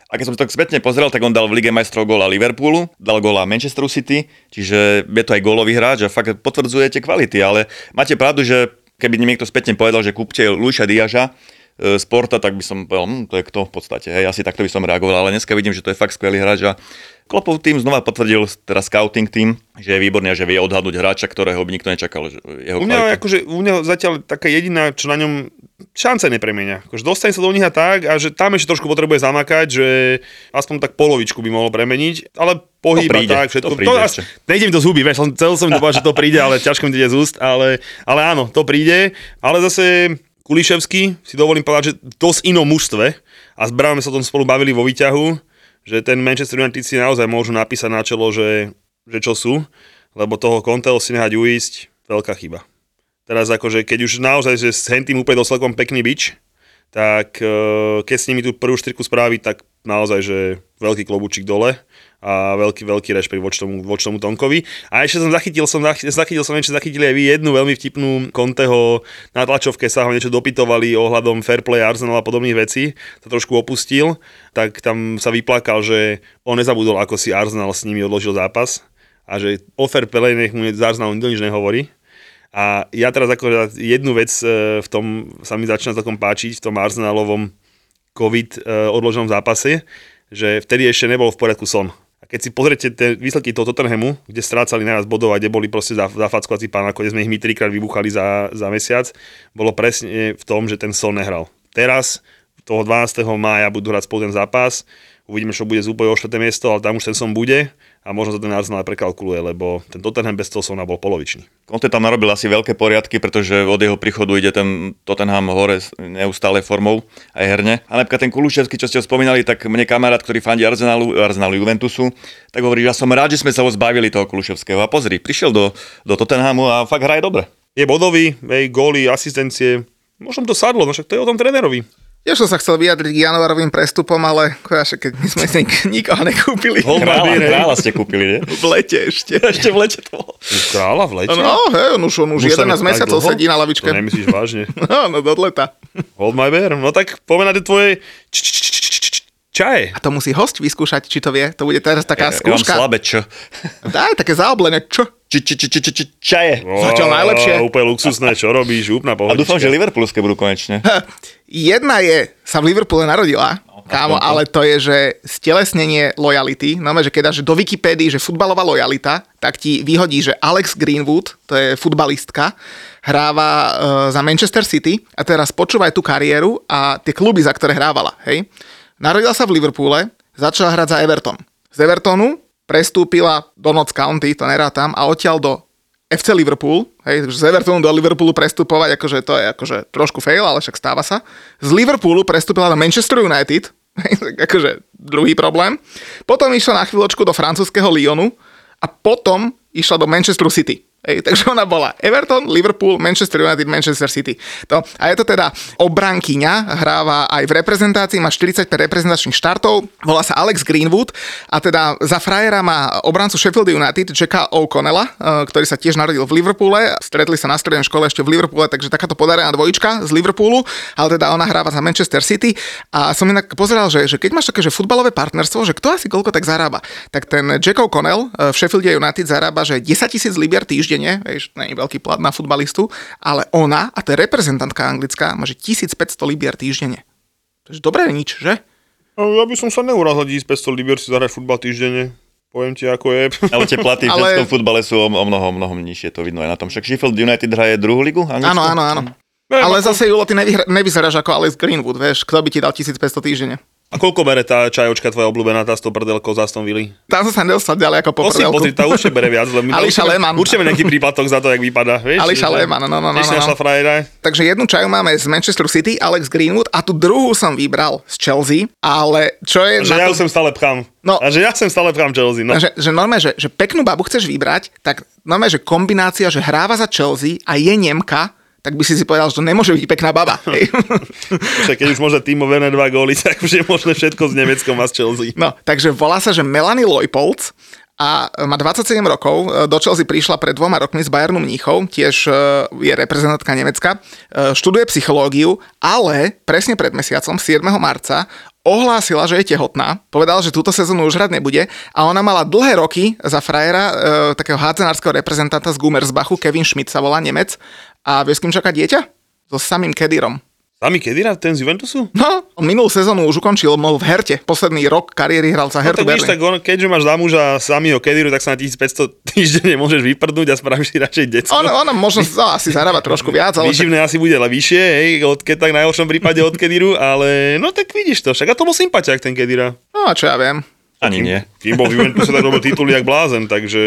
A keď som to spätne pozrel, tak on dal v Lige majstrov góla Liverpoolu, dal góla Manchesteru City, čiže je to aj gólový hráč a fakt potvrdzujete kvality, ale máte pravdu, že keby niekto spätne povedal, že kúpte Luisa Diaža, Sporta, tak by som povedal, hm, to je kto v podstate, hej, asi takto by som reagoval, ale dneska vidím, že to je fakt skvelý hráč a Klopov tým znova potvrdil, teraz scouting tým, že je výborný a že vie odhadnúť hráča, ktorého by nikto nečakal. Že jeho u mňa, akože, u mňa zatiaľ taká jediná, čo na ňom šance nepremenia. Akože dostane sa do nich a tak a že tam ešte trošku potrebuje zamakať, že aspoň tak polovičku by mohol premeniť, ale pohyb príde, tak, všetko. to príde to, to nejde mi to z huby, vieš, chcel som povedať, že to príde, ale ťažko mi to ide z úst, ale, ale áno, to príde, ale zase Kuliševský si dovolím povedať, že dosť inom mužstve a s Bravom sa o tom spolu bavili vo výťahu, že ten Manchester United si naozaj môžu napísať na čelo, že, že čo sú, lebo toho Conteho si nehať uísť, veľká chyba. Teraz akože, keď už naozaj že s Hentým úplne celkom pekný bič, tak e, keď s nimi tú prvú štyrku spraví, tak naozaj, že veľký klobúčik dole a veľký, veľký rešpekt voči tomu, voči tomu Tonkovi. A ešte som zachytil, som zachytil som, ešte zachytili aj vy jednu veľmi vtipnú Conteho na tlačovke sa ho niečo dopytovali ohľadom fair play Arsenal a podobných vecí, to trošku opustil, tak tam sa vyplakal, že on nezabudol, ako si Arsenal s nimi odložil zápas a že o fair play nech mu z Arsenalu nič nehovorí. A ja teraz ako jednu vec e, v tom sa mi začína celkom páčiť, v tom Arsenalovom COVID e, odloženom zápase, že vtedy ešte nebol v poriadku son a keď si pozriete tie výsledky toho Tottenhamu, kde strácali najviac bodov a kde boli proste zafackovací pán, ako sme ich my trikrát vybuchali za, za mesiac, bolo presne v tom, že ten Son nehral. Teraz, toho 12. mája budú hrať spolu ten zápas, uvidíme, čo bude z úboje o 4. miesto, ale tam už ten Son bude a možno sa ten Arsenal prekalkuluje, lebo ten Tottenham bez toho Sona bol polovičný. Conte tam narobil asi veľké poriadky, pretože od jeho príchodu ide ten Tottenham hore neustále formou aj herne. A napríklad ten Kuluševský, čo ste ho spomínali, tak mne kamarát, ktorý fandí Arsenalu, Arsenalu Juventusu, tak hovorí, že ja som rád, že sme sa ho zbavili toho Kuluševského. A pozri, prišiel do, do Tottenhamu a fakt hraje dobre. Je bodový, hej, góly, asistencie. Možno to sadlo, no však to je o tom trénerovi. Ja som sa chcel vyjadriť k januárovým prestupom, ale kojaše, keď my sme si <laughs> nikoho nekúpili. Kráľa, kráľa ste kúpili, nie? V lete ešte. <laughs> Ešte v lete to bolo. Kráľa v lete? No, hej, on už, on už 11 mesiacov sedí na lavičke. To nemyslíš vážne? <laughs> No, no, do leta. Hold my bear. No tak pomená tvoje čaje. A to musí host vyskúšať, či to vie. To bude teraz taká Ja mám skúška. slabé čo. Daj, také zaoblené, čo? Či, či, či, či, či, či, čaje. Zatiaľ najlepšie. Úplne luxusné, čo robíš, úplná A pohodička. dúfam, že Liverpoolské budú konečne. Jedna je, sa v Liverpoole narodila Kámo, Aspoň to. ale to je, že stelesnenie lojality, no že keď dáš do Wikipédii, že futbalová lojalita, tak ti vyhodí, že Alex Greenwood, to je futbalistka, hráva uh, za Manchester City a teraz počúvaj tú kariéru a tie kluby, za ktoré hrávala, hej. Narodila sa v Liverpoole, začala hrať za Everton. Z Evertonu prestúpila do Notts County, to nerátam, a odtiaľ do FC Liverpool, hej, z Evertonu do Liverpoolu prestupovať, akože to je akože trošku fail, ale však stáva sa. Z Liverpoolu prestúpila do Manchester United, <laughs> hej, akože druhý problém. Potom išla na chvíľočku do francúzského Lyonu a potom išla do Manchester City. Hej, takže ona bola Everton, Liverpool, Manchester United, Manchester City. To, a je to teda obrankyňa, hráva aj v reprezentácii, má 45 reprezentačných štartov, volá sa Alex Greenwood a teda za frajera má obrancu Sheffield United, Jacka O'Connella, eh, ktorý sa tiež narodil v Liverpoole, stretli sa na strednej škole ešte v Liverpoole, takže takáto podarená dvojička z Liverpoolu, ale teda ona hráva za Manchester City. A som inak pozeral, že, že keď máš také, že futbalové partnerstvo, že kto asi koľko tak zarába, tak ten Jack O'Connell eh, v Sheffield United zarába, že 10 tisíc libier týždenne, vieš, to nie je veľký plat na futbalistu, ale ona, a to je reprezentantka anglická, má že 1500 libier týždenne. To je dobré nič, že? No, ja by som sa neurazil 1500 libier si zahrať futbal týždenne. Poviem ti, ako je. <laughs> Ale tie platy v Ale- ženskom futbale sú o, o mnoho, mnoho nižšie, to vidno aj na tom. Však Sheffield United hraje druhú ligu? Áno, áno, áno. Ale zase, Julo, ty nevyhra- nevyzeráš ako Alex Greenwood, vieš, kto by ti dal 1500 týždenne? A koľko bere tá čajočka tvoja obľúbená, tá s tou prdelkou za Aston Villa? Tam som sa nedostal ďalej ako po Prosím, prdelku. pozri, tá určite bere viac, lebo <laughs> Ališa Lehmann. Určite nejaký <laughs> príplatok za to, jak vypadá, vieš? Ališa Lehmann, no, no, no, no, no. frajera. Takže jednu čaju máme z Manchester City, Alex Greenwood, a tú druhú som vybral z Chelsea, ale čo je Že ja to... sem stále pchám. No. A že ja sem stále pchám Chelsea. No. Že, že normálne, že, že peknú babu chceš vybrať, tak normálne, že kombinácia, že hráva za Chelsea a je Nemka, tak by si si povedal, že to nemôže byť pekná baba. <laughs> hej. Však keď už môže Timo Werner dva góly, tak už je možné všetko s Nemeckom a s Chelsea. No, takže volá sa, že Melanie Leupolz a má 27 rokov. Do Chelsea prišla pred dvoma rokmi z Bayernu Mníchov, tiež e, je reprezentantka Nemecka. E, Študuje psychológiu, ale presne pred mesiacom, 7. marca, ohlásila, že je tehotná, povedala, že túto sezónu už hrať nebude a ona mala dlhé roky za frajera e, takého hádzanárskeho reprezentanta z Gummersbachu, Kevin Schmidt sa volá Nemec a vieš, s kým čaká dieťa? So samým Kedirom. Sami kedy hrá ten z Juventusu? No, on minulú sezónu už ukončil, bol v Herte. Posledný rok kariéry hral za No, Hertu tak vidíš, Berlin. tak on, keďže máš za muža samého Kediru, tak sa na 1500 týždenne môžeš vyprdnúť a spravíš si radšej decko. Ono, ono možno no, asi zarába trošku viac, ale Výživné asi bude ale vyššie, hej, od, keď tak najhoršom prípade od Kediru, ale no tak vidíš to, však a to bol sympatiak ten Kedira. no a čo ja viem. Ani nie. Kým bol v Juventuse, tak robil tituly jak blázen, takže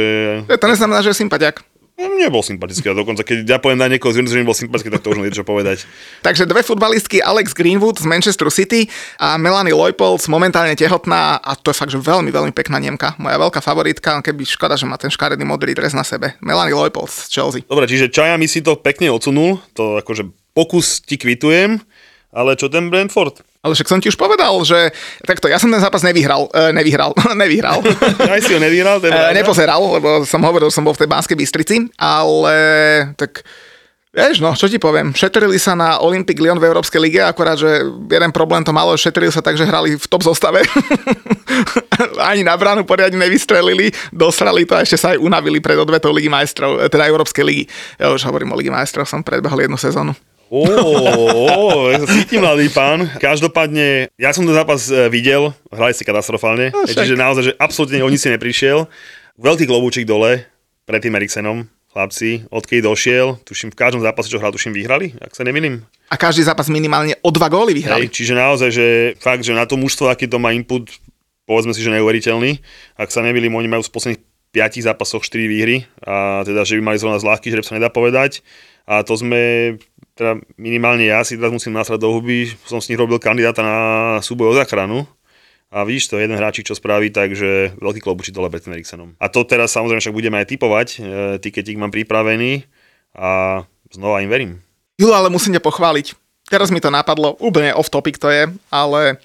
To neznamená, že je sympatiak. No, nebol sympatický a dokonca keď ja poviem na niekoho z Juventusu, že nebol sympatický, tak to už nie je čo povedať. <laughs> Takže dve futbalistky, Alex Greenwood z Manchester City a Melanie Leupolz, momentálne tehotná a to je fakt, že veľmi, veľmi pekná Nemka. Moja veľká favoritka, keby škoda, že má ten škaredý modrý dres na sebe. Melanie Leupolz z Chelsea. Dobre, čiže Čaja mi si to pekne odsunul, to akože pokus ti kvitujem, ale čo ten Brentford? Ale však som ti už povedal, že takto, ja som ten zápas nevyhral, e, nevyhral, <laughs> nevyhral. <laughs> Aj si ho nevyhral, E, nepozeral, lebo som hovoril, som bol v tej Banskej Bystrici, ale tak Vieš, no, čo ti poviem, šetrili sa na Olympic Lyon v Európskej lige, akorát, že jeden problém to malo, šetrili sa tak, že hrali v top zostave. <laughs> Ani na bránu poriadne nevystrelili, dosrali to a ešte sa aj unavili pred odvetou Ligy majstrov, teda Európskej ligy. Ja už hovorím o Ligy majstrov, som predbehol jednu sezónu. Ó, cítim mladý pán. Každopádne, ja som ten zápas e, videl, hrali si katastrofálne, No, čiže naozaj, že absolútne o nic si neprišiel. Veľký klobúčik dole pred tým Eriksenom, chlapci, odkedy došiel, tuším v každom zápase, čo hral, tuším vyhrali, ak sa nemýlim. A každý zápas minimálne o dva góly vyhrali. Hej, čiže naozaj, že fakt, že na to mužstvo, aký to má input, povedzme si, že neuveriteľný. Ak sa nemýlim, oni majú v posledných 5 zápasoch 4 výhry a teda, že by mali zrovna z ľahký žreb sa nedá povedať. A to sme, teda minimálne ja si teraz musím nasrať do huby, som s nich robil kandidáta na súboj o záchranu. A vidíš to, jeden hráčik, čo spraví, takže veľký klobučí dole pred Eriksenom. A to teraz samozrejme však budeme aj typovať, e, tiketík mám pripravený a znova im verím. Julo, ale musím ťa pochváliť. Teraz mi to napadlo, úplne off topic to je, ale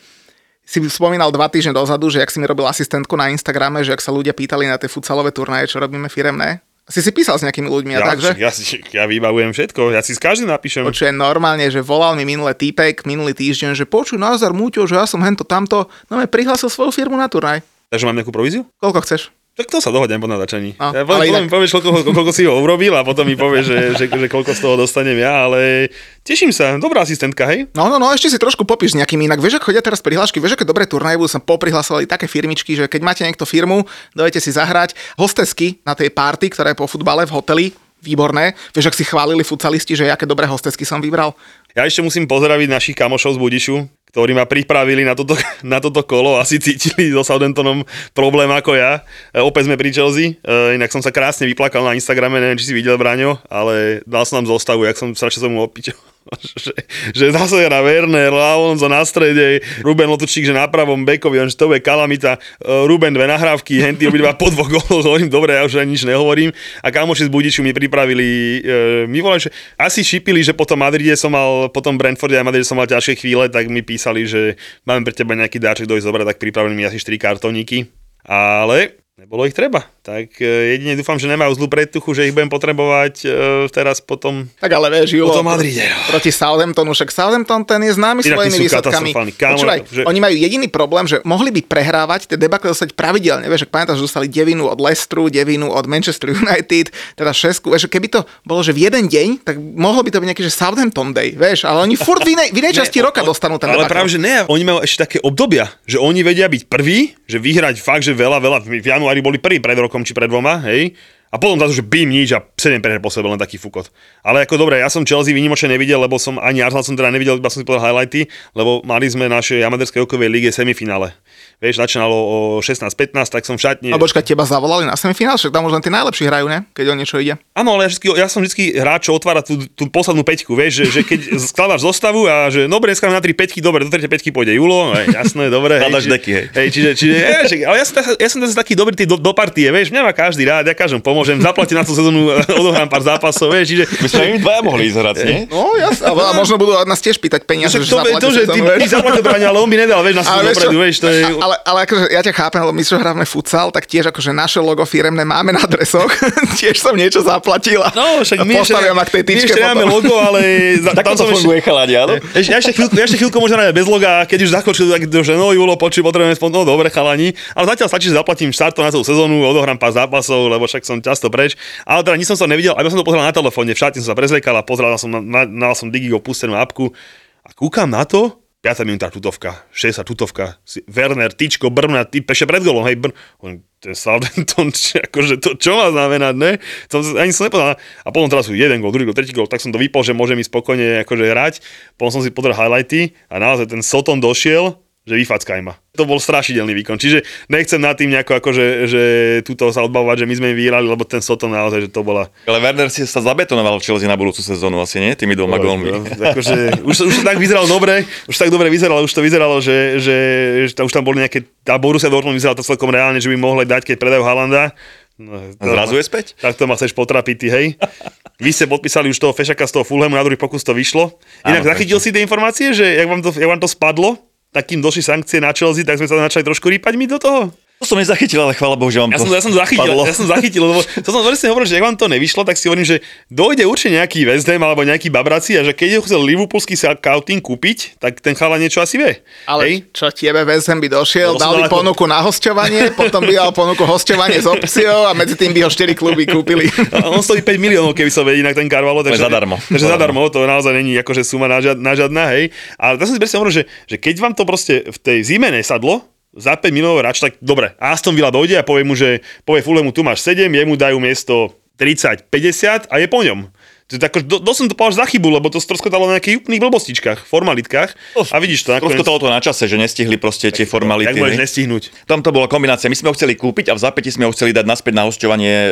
si spomínal dva týždne dozadu, že ak si mi robil asistentku na Instagrame, že ak sa ľudia pýtali na tie futsalové turnaje, čo robíme firemné, si si písal s nejakými ľuďmi a Ja, takže? ja, si- ja vybavujem všetko, ja si s každým napíšem. Počujem normálne, že volal mi minulé týpek, minulý týždeň, že počuj Nazar Múťo, že ja som hento tamto, no me prihlásil svoju firmu na turnaj. Takže mám nejakú províziu? Koľko chceš? Tak to sa dohodnem po natáčaní. A, Ja, ale inak- povieš, koľko, koľko si ho urobil a potom mi povieš, že, že, že koľko z toho dostanem ja, ale teším sa. Dobrá asistentka, hej? No, no, no, ešte si trošku popíš s nejakým inak. Vieš, ako chodia teraz prihlášky, vieš, aké dobré turnaje budú sa poprihlasovali také firmičky, že keď máte niekto firmu, dojete si zahrať hostesky na tej party, ktorá je po futbale v hoteli, výborné. Vieš, ak si chválili futsalisti, že aké dobré hostesky som vybral. Ja ešte musím pozdraviť našich kamošov z Budišu, ktorí ma pripravili na toto, <laughs> na toto kolo. Asi cítili so Southamptonom problém ako ja. E, opäť sme pri Chelsea. E, inak som sa krásne vyplakal na Instagrame, neviem, či si videl, Braňo, ale dal som nám zostavu, jak som strašne som mu opičil. <laughs> že, že zase na Werner, Alonso na strede, Ruben Lotučík, že na pravom bekovi, on, že to bude kalamita, E, Ruben dve nahrávky, henty obidva po dvoch góloch, <laughs> hovorím, dobre, ja už ani nič nehovorím. A kamoši z Budiču mi pripravili, e, mi volali, že asi šipili, že potom Madride som mal, potom Brentforde a Madride som mal ťažšie chvíle, tak mi písali, že máme pre teba nejaký dáček dojsť dobre, tak pripravili mi asi 4 kartoníky. Ale nebolo ich treba. Tak e, jedine dúfam, že nemajú zlú predtuchu, že ich budem potrebovať e, teraz potom Tak ale vieš, Julo, Madride, no. proti Southamptonu, však Southampton ten je známy Inak svojimi výsledkami. Kámo, Počúvaj, že- oni majú jediný problém, že mohli by prehrávať, tie debakle dostať pravidelne, vieš, ak pamätáš, že dostali devinu od Leicesteru, devinu od Manchester United, teda šesku, vieš, keby to bolo, že v jeden deň, tak mohlo by to byť nejaký, že Southampton Day, vieš, ale oni furt v inej, v inej <laughs> časti roka dostanú ten Ale debakel. práve, že ne, oni majú ešte také obdobia, že oni vedia byť prví, že vyhrať fakt, že veľa, veľa, v januári boli prví pred rokom či pred dvoma, hej, a potom zase, že bim nič a 7 preher po sebe, len taký fukot. Ale ako dobre, ja som Chelsea výnimočne nevidel, lebo som ani Arsenal som teda nevidel, iba som si povedal highlighty, lebo mali sme našej amatérskej hokejovej lige semifinále. Vieš, začínalo o 16-15, tak som v šatni. A počkaj, teba zavolali na semifinál, však tam už len tí najlepší hrajú, ne? Keď o niečo ide. Áno, ale ja, vždy, ja som vždy hráč, čo otvára tú, tú poslednú peťku, vieš, že, že keď <laughs> skladáš zostavu a že dobre, dneska na tri peťky, dobre, do tretej peťky pôjde Julo, no, hej, jasné, dobre. Čiže, deky, hej. hej. čiže, čiže, ja, že, ale ja som, ja som zase taký dobrý ty do, do partie, vieš, mňa má každý rád, ja každom pomôžem, zaplatím na tú sezónu, <laughs> odohrám pár zápasov, vieš, čiže... My sme im dvaja mohli ísť hrať, nie? No, jasne. A možno budú nás tiež pýtať peniaze, že to, to, zaplatia že ty, ty zaplatil ale on by nedal, vieš, na dopredu, vieš, to je... ale, ale akože ja ťa chápem, lebo my čo hráme futsal, tak tiež akože naše logo firemné máme na dresoch. <laughs> tiež som niečo zaplatil a No, však my ešte, postavím ma k tej my tyčke ešte nemáme potom. logo, ale <laughs> za, Tak tam to funguje chalani, áno? Ešte, ja, ešte chvíľku, ja ešte chvíľku aj bez loga, keď už zakočil, tak že no Julo, počuj, potrebujeme spon- no dobre chalani, ale zatiaľ stačí, že zaplatím štarto na tú sezónu, odohrám pár zápasov, lebo však som často preč. Ale teda nič som sa nevidel, aby som to pozeral na telefóne, v šatni som sa prezliekal a pozeral som na, na, na som Digigo pustenú apku a kúkam na to, 5 minúta tutovka, 6 tutovka, Werner, tyčko, brna, ty peše pred golom, hej, brn. Ten Southampton, <laughs> akože to, čo má znamenať, ne? Som, ani som nepovedal. A potom teraz sú jeden gol, druhý gol, tretí gol, tak som to vypol, že môžem ísť spokojne akože hrať. Potom som si pozrel highlighty a naozaj ten Soton došiel, že vyfackaj ma. To bol strašidelný výkon. Čiže nechcem nad tým nejako akože, že túto sa odbavovať, že my sme im vyhrali, lebo ten Soton naozaj, že to bola Ale Werner si sa zabetonoval v Chelsea na budúcu sezónu asi, nie? Tými dvoma gólmi. Akože, <laughs> už, už to tak vyzeralo dobre, už tak dobre vyzeralo, už to vyzeralo, že, že, že tam, už tam boli nejaké, tá Borussia Dortmund vyzerala to celkom reálne, že by mohli dať, keď predajú Halanda. No, Zrazu je späť? Tak to ma chceš potrapiť, ty, hej. Vy ste podpísali už toho Fešaka z toho Fulhamu, na druhý pokus to vyšlo. Inak Áno, zachytil si tie informácie, že jak vám to, jak vám to spadlo, tak kým došli sankcie na Chelsea, tak sme sa začali trošku rýpať my do toho. To som nezachytil, ale chvála Bohu, že vám Ja to som, ja som zachytil, spadlo. ja som zachytil, lebo to som presne hovoril, že ak vám to nevyšlo, tak si hovorím, že dojde určite nejaký West Ham alebo nejaký Babraci a že keď ho chcel Liverpoolský scouting kúpiť, tak ten chala niečo asi vie. Ale Hej? čo tebe West Ham by došiel, No, dal by ponuku na hosťovanie, <laughs> potom by dal ponuku hosťovanie s opciou a medzi tým by ho 4 kluby kúpili. A on stojí 5 miliónov, keby som vedel inak ten Carvalho. Takže, zadarmo. Takže zadarmo, to naozaj není akože suma na, žiad, na žiadna, hej. Ale to som si presne hovoril, že, že keď vám to proste v tej zime nesadlo, za 5 miliónov rač, tak dobre, Aston Villa dojde a povie mu, že povie Fulemu, tu máš 7, jemu dajú miesto 30, 50 a je po ňom. To je tak, do, dosť som to povedal za chybu, lebo to stroskotalo na nejakých úplných blbostičkách, formalitkách. A vidíš to nakoniec. Trošku to na čase, že nestihli proste tie formality. Jak môžeš nestihnúť? Tam to bola kombinácia. My sme ho chceli kúpiť a v zápäti sme ho chceli dať naspäť na hosťovanie e,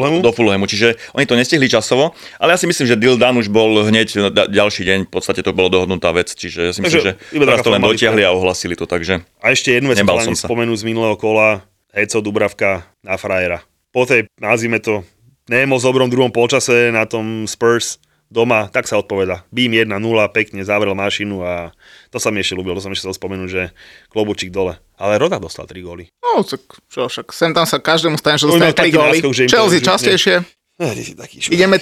Fulhamu? do Fulhamu. Čiže oni to nestihli časovo, ale ja si myslím, že deal done už bol hneď da- ďalší deň. V podstate to bolo dohodnutá vec, čiže ja si myslím, Takže že teraz to len dotiahli a ohlasili to, takže A ešte jednu vec som sa. spomenúť z minulého kola. Heco Dubravka na frajera. Po tej, nazvime to, Nemo v dobrom druhom polčase na tom Spurs doma, tak sa odpoveda. Beam 1-0, pekne zavrel mašinu a to sa mi ešte ľúbilo, to som ešte chcel spomenúť, že klobučík dole. Ale Roda dostal 3 góly. No, tak čo, však sem tam sa každému stane, že dostane mal <laughs> 3 taký góly. Chelsea častejšie. Ideme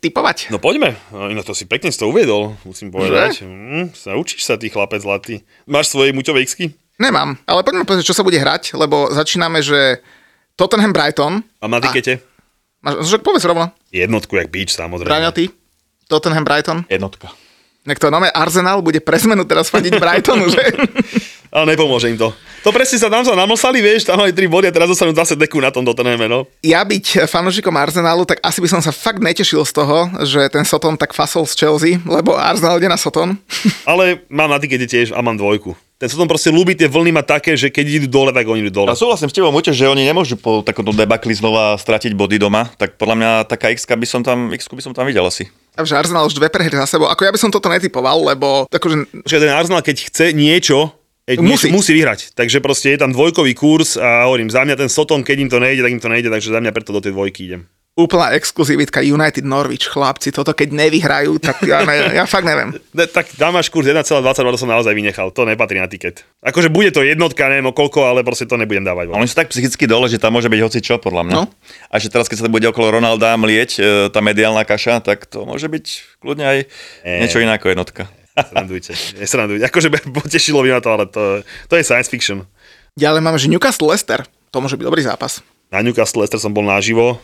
typovať. No poďme, no, to si pekne si to uviedol, musím povedať. Mm, učíš sa, ty chlapec zlatý. Máš svoje muťové xky? Nemám, ale poďme povedať, čo sa bude hrať, lebo začíname, že Tottenham Brighton. A na tikete? Máš, že povedz rovno. Jednotku, jak beach, samozrejme. Braňo, ty? Tottenham Brighton. Jednotka. Niekto nové Arsenal bude pre zmenu teraz fadiť Brightonu, že? <laughs> Ale nepomôže im to. To presne sa tam sa namlsali, vieš, tam mali 3 body a teraz dostanú zase deku na tom Tottenhame, no. Ja byť fanúšikom Arsenalu, tak asi by som sa fakt netešil z toho, že ten Soton tak fasol z Chelsea, lebo Arsenal ide na Soton. <laughs> Ale mám na tikete tiež a mám dvojku. Ten Soton proste ľúbi tie vlny mať také, že keď idú dole, tak oni idú dole. A súhlasím s tebou, Muťo, že oni nemôžu po takomto debakli znova stratiť body doma, tak podľa mňa taká x by som tam, x by som tam videl asi. A že Arsenal už dve prehry za sebou. Ako ja by som toto netypoval, lebo akože Že ten Arsenal, keď chce niečo, e, Musí. musí. musí vyhrať. Takže proste je tam dvojkový kurz a hovorím, za mňa ten Soton, keď im to nejde, tak im to nejde, takže za mňa preto do tej dvojky idem. Úplná exkluzivitka United Norwich, chlapci, toto keď nevyhrajú, tak ja, ne, ja fakt neviem. <laughs> Ne, tak tam máš kurz 1,22, to som naozaj vynechal, to nepatrí na tiket. Akože bude to jednotka, neviem o koľko, ale proste to nebudem dávať. Oni sú tak psychicky dole, že tam môže byť hoci čo, podľa mňa. No. A že teraz, keď sa bude okolo Ronalda mlieť e, tá mediálna kaša, tak to môže byť kľudne aj Eh. niečo iné ako jednotka. <laughs> Srandujte, nesrandujte. Akože potešilo by ma to, ale to, to je science fiction. Ďalej máme, že Newcastle Leicester, to môže byť dobrý zápas. Na Newcastle Leicester som bol naživo,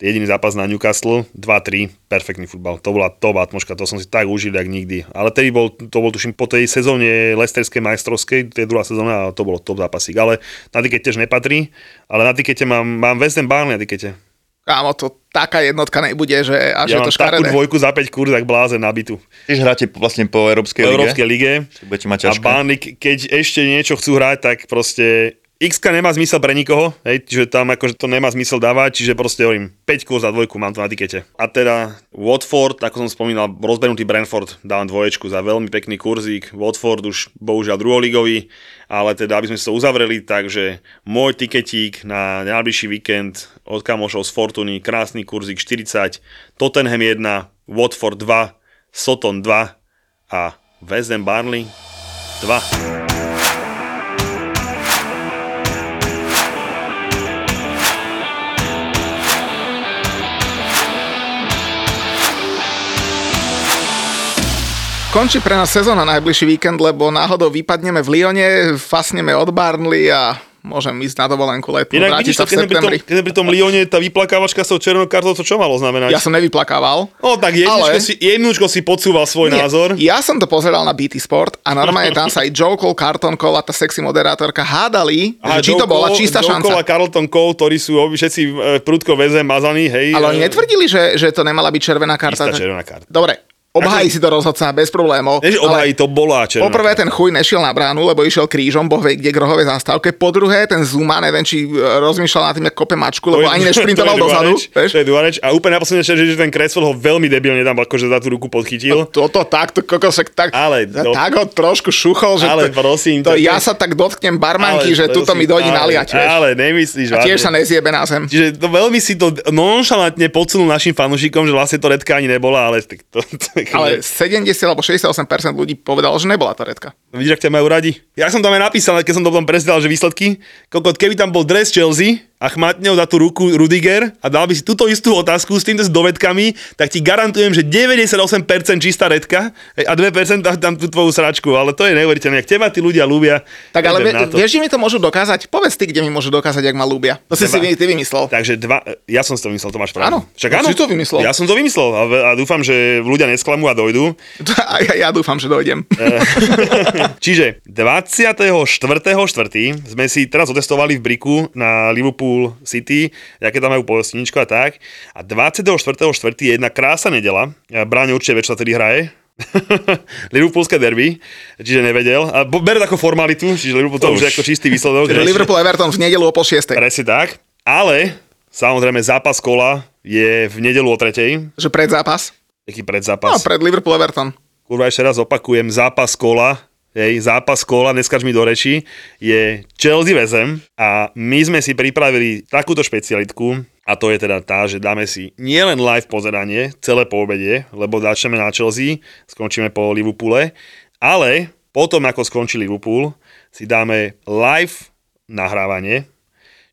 jediný zápas na Newcastle, 2-3, perfektný futbal. To bola top atmoška, to som si tak užil, jak nikdy. Ale tedy bol, to bol tuším po tej sezóne Leicesterskej majstrovskej, to je druhá sezóna a to bolo top zápasík. Ale na tikete tiež nepatrí, ale na tikete mám, mám West Ham Burnley na tikete. Kámo, to taká jednotka nebude, že až Ja je mám to takú škaredé. dvojku za 5 kurz, tak blázen nabitu. Tiež hráte vlastne po Európskej V lige? Európskej lige. Budete mať A ťažké. Burnley, keď ešte niečo chcú hrať, tak proste x nemá zmysel pre nikoho, hej, čiže tam akože to nemá zmysel dávať, čiže proste hovorím, 5 kurz za dvojku mám to na tikete. A teda Watford, ako som spomínal, rozbenutý Brentford, dávam dvoječku za veľmi pekný kurzík. Watford už bohužiaľ druholigový, ale teda aby sme to uzavreli, takže môj tiketík na najbližší víkend od kamošov z Fortuny, krásny kurzík 40, Tottenham 1, Watford 2, Soton 2 a West Ham Barnley 2. Končí pre nás sezóna najbližší víkend, lebo náhodou vypadneme v Lyone, fasneme od Barnley a môžem ísť na dovolenku letnú, Inak vidíš sa to, v keď sme, pri tom, septembri. keď pri tom Lyone, tá vyplakávačka s tou červenou kartou, to čo malo znamenať? Ja som nevyplakával. No tak jedničko, Ale- si, jedničko si podsúval svoj Nie, názor. Ja som to pozeral na BT Sport a normálne tam sa aj Joe Cole, Carton Cole a tá sexy moderátorka hádali, že či to Joe bola Cole- čistá Joe Cole šanca. a Carlton Cole, ktorí sú všetci e, prudko väze mazaní, hej. Ale oni e, netvrdili, že, že to nemala byť červená karta. Istá tak- červená karta. Dobre, obhájí si to rozhodca bez problémov. Ale obhají, to bola červená Poprvé ten chuj nešiel na bránu, lebo išiel krížom, boh vie kde k rohovej zástavke. Po druhé ten Zuma, neviem, či e, rozmýšľal nad tým, ako kope mačku, lebo <laughs> To je- ani to nešprintoval dozadu. To je druhá reč. A úplne naposledne, že, ten Creswell ho veľmi debilne tam akože za tú ruku podchytil. Toto takto, kokosek, tak, Ale do- tak ho trošku šuchol, že Ale to, prosím, to to- ja sa tak dotknem barmanky, že tuto mi dojde ale, naliať, vieš. Ale nemyslíš, A tiež sa nezjebe na zem. Čiže to veľmi si to nonšalantne podsunul našim fanúšikom, že vlastne to redka ani nebola, ale... tak To, to, Ale 70 alebo 68% ľudí povedalo, že nebola to redka. Vidíš, ak ťa majú radi? Ja som tam aj napísal, keď som to potom prezidal, že výsledky. Kokot, keby tam bol dres Chelsea a chmatňou za tú ruku Rudiger a dal by si túto istú otázku s týmto s dovedkami, tak ti garantujem, že 98% čistá redka a 2% tam, tam tú tvoju sračku, ale to je neuveriteľné. Ak teba tí ľudia ľúbia, Tak ale vie, vieš, že mi to môžu dokázať? Povedz ty, kde mi môžu dokázať, jak ma ľúbia. To si si ty vymyslel. Takže dva, ja som si to vymyslel, to máš pravdu. Áno, Však áno. si to vymyslel. Ja som to vymyslel a, a dúfam, že ľudia nesklamú a dojdú. A ja, ja dúfam, že dojdem. <laughs> Čiže 24.4. sme si teraz otestovali v Briku na Liverpool City, aké tam majú pohostinničko a tak. A 24.4. je jedna krása nedela. Bráň určite vie, čo sa tedy hraje. <laughs> Liverpoolské derby, čiže nevedel. A ber ako formalitu, čiže Liverpool to, To už je ako čistý výsledok. Čiže že- Liverpool Everton v nedelu o pol šiestej. Presne tak. Ale samozrejme zápas kola je v nedelu o tretej. Že pred zápas? No, pred Liverpool Everton. kurva ešte raz opakujem, zápas kola, hej, zápas kola, neskač mi do reči, je Chelsea väzem a my sme si pripravili takúto špecialitku a to je teda tá, že dáme si nielen live pozeranie, celé po obede, lebo začneme na Chelsea, skončíme po Liverpoole, ale potom, ako skončí Liverpool, si dáme live nahrávanie,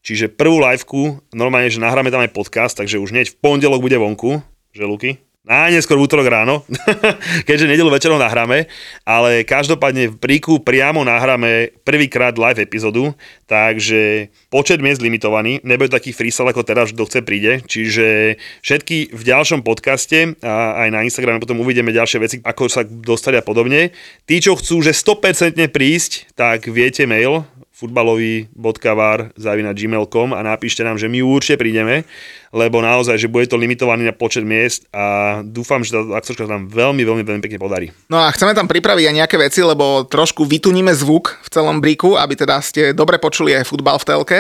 Čiže prvú liveku, normálne, že nahráme tam aj podcast, takže už hneď v pondelok bude vonku, že Luky? Najneskôr v útorok ráno, <laughs> keďže nedelu večerom nahráme, ale každopádne v príku priamo nahráme prvýkrát live epizódu, takže počet miest limitovaný, nebude taký freestyle ako teraz, kto chce príde, čiže všetky v ďalšom podcaste a aj na Instagrame potom uvidíme ďalšie veci, ako sa dostať a podobne. Tí, čo chcú, že 100% prísť, tak viete mail futbalový.var zavina gmail.com a napíšte nám, že my určite prídeme, lebo naozaj, že bude to limitovaný na počet miest a dúfam, že tá aktorka sa nám veľmi, veľmi, veľmi pekne podarí. No a chceme tam pripraviť aj nejaké veci, lebo trošku vytuníme zvuk v celom bríku, aby teda ste dobre počuli aj futbal v telke,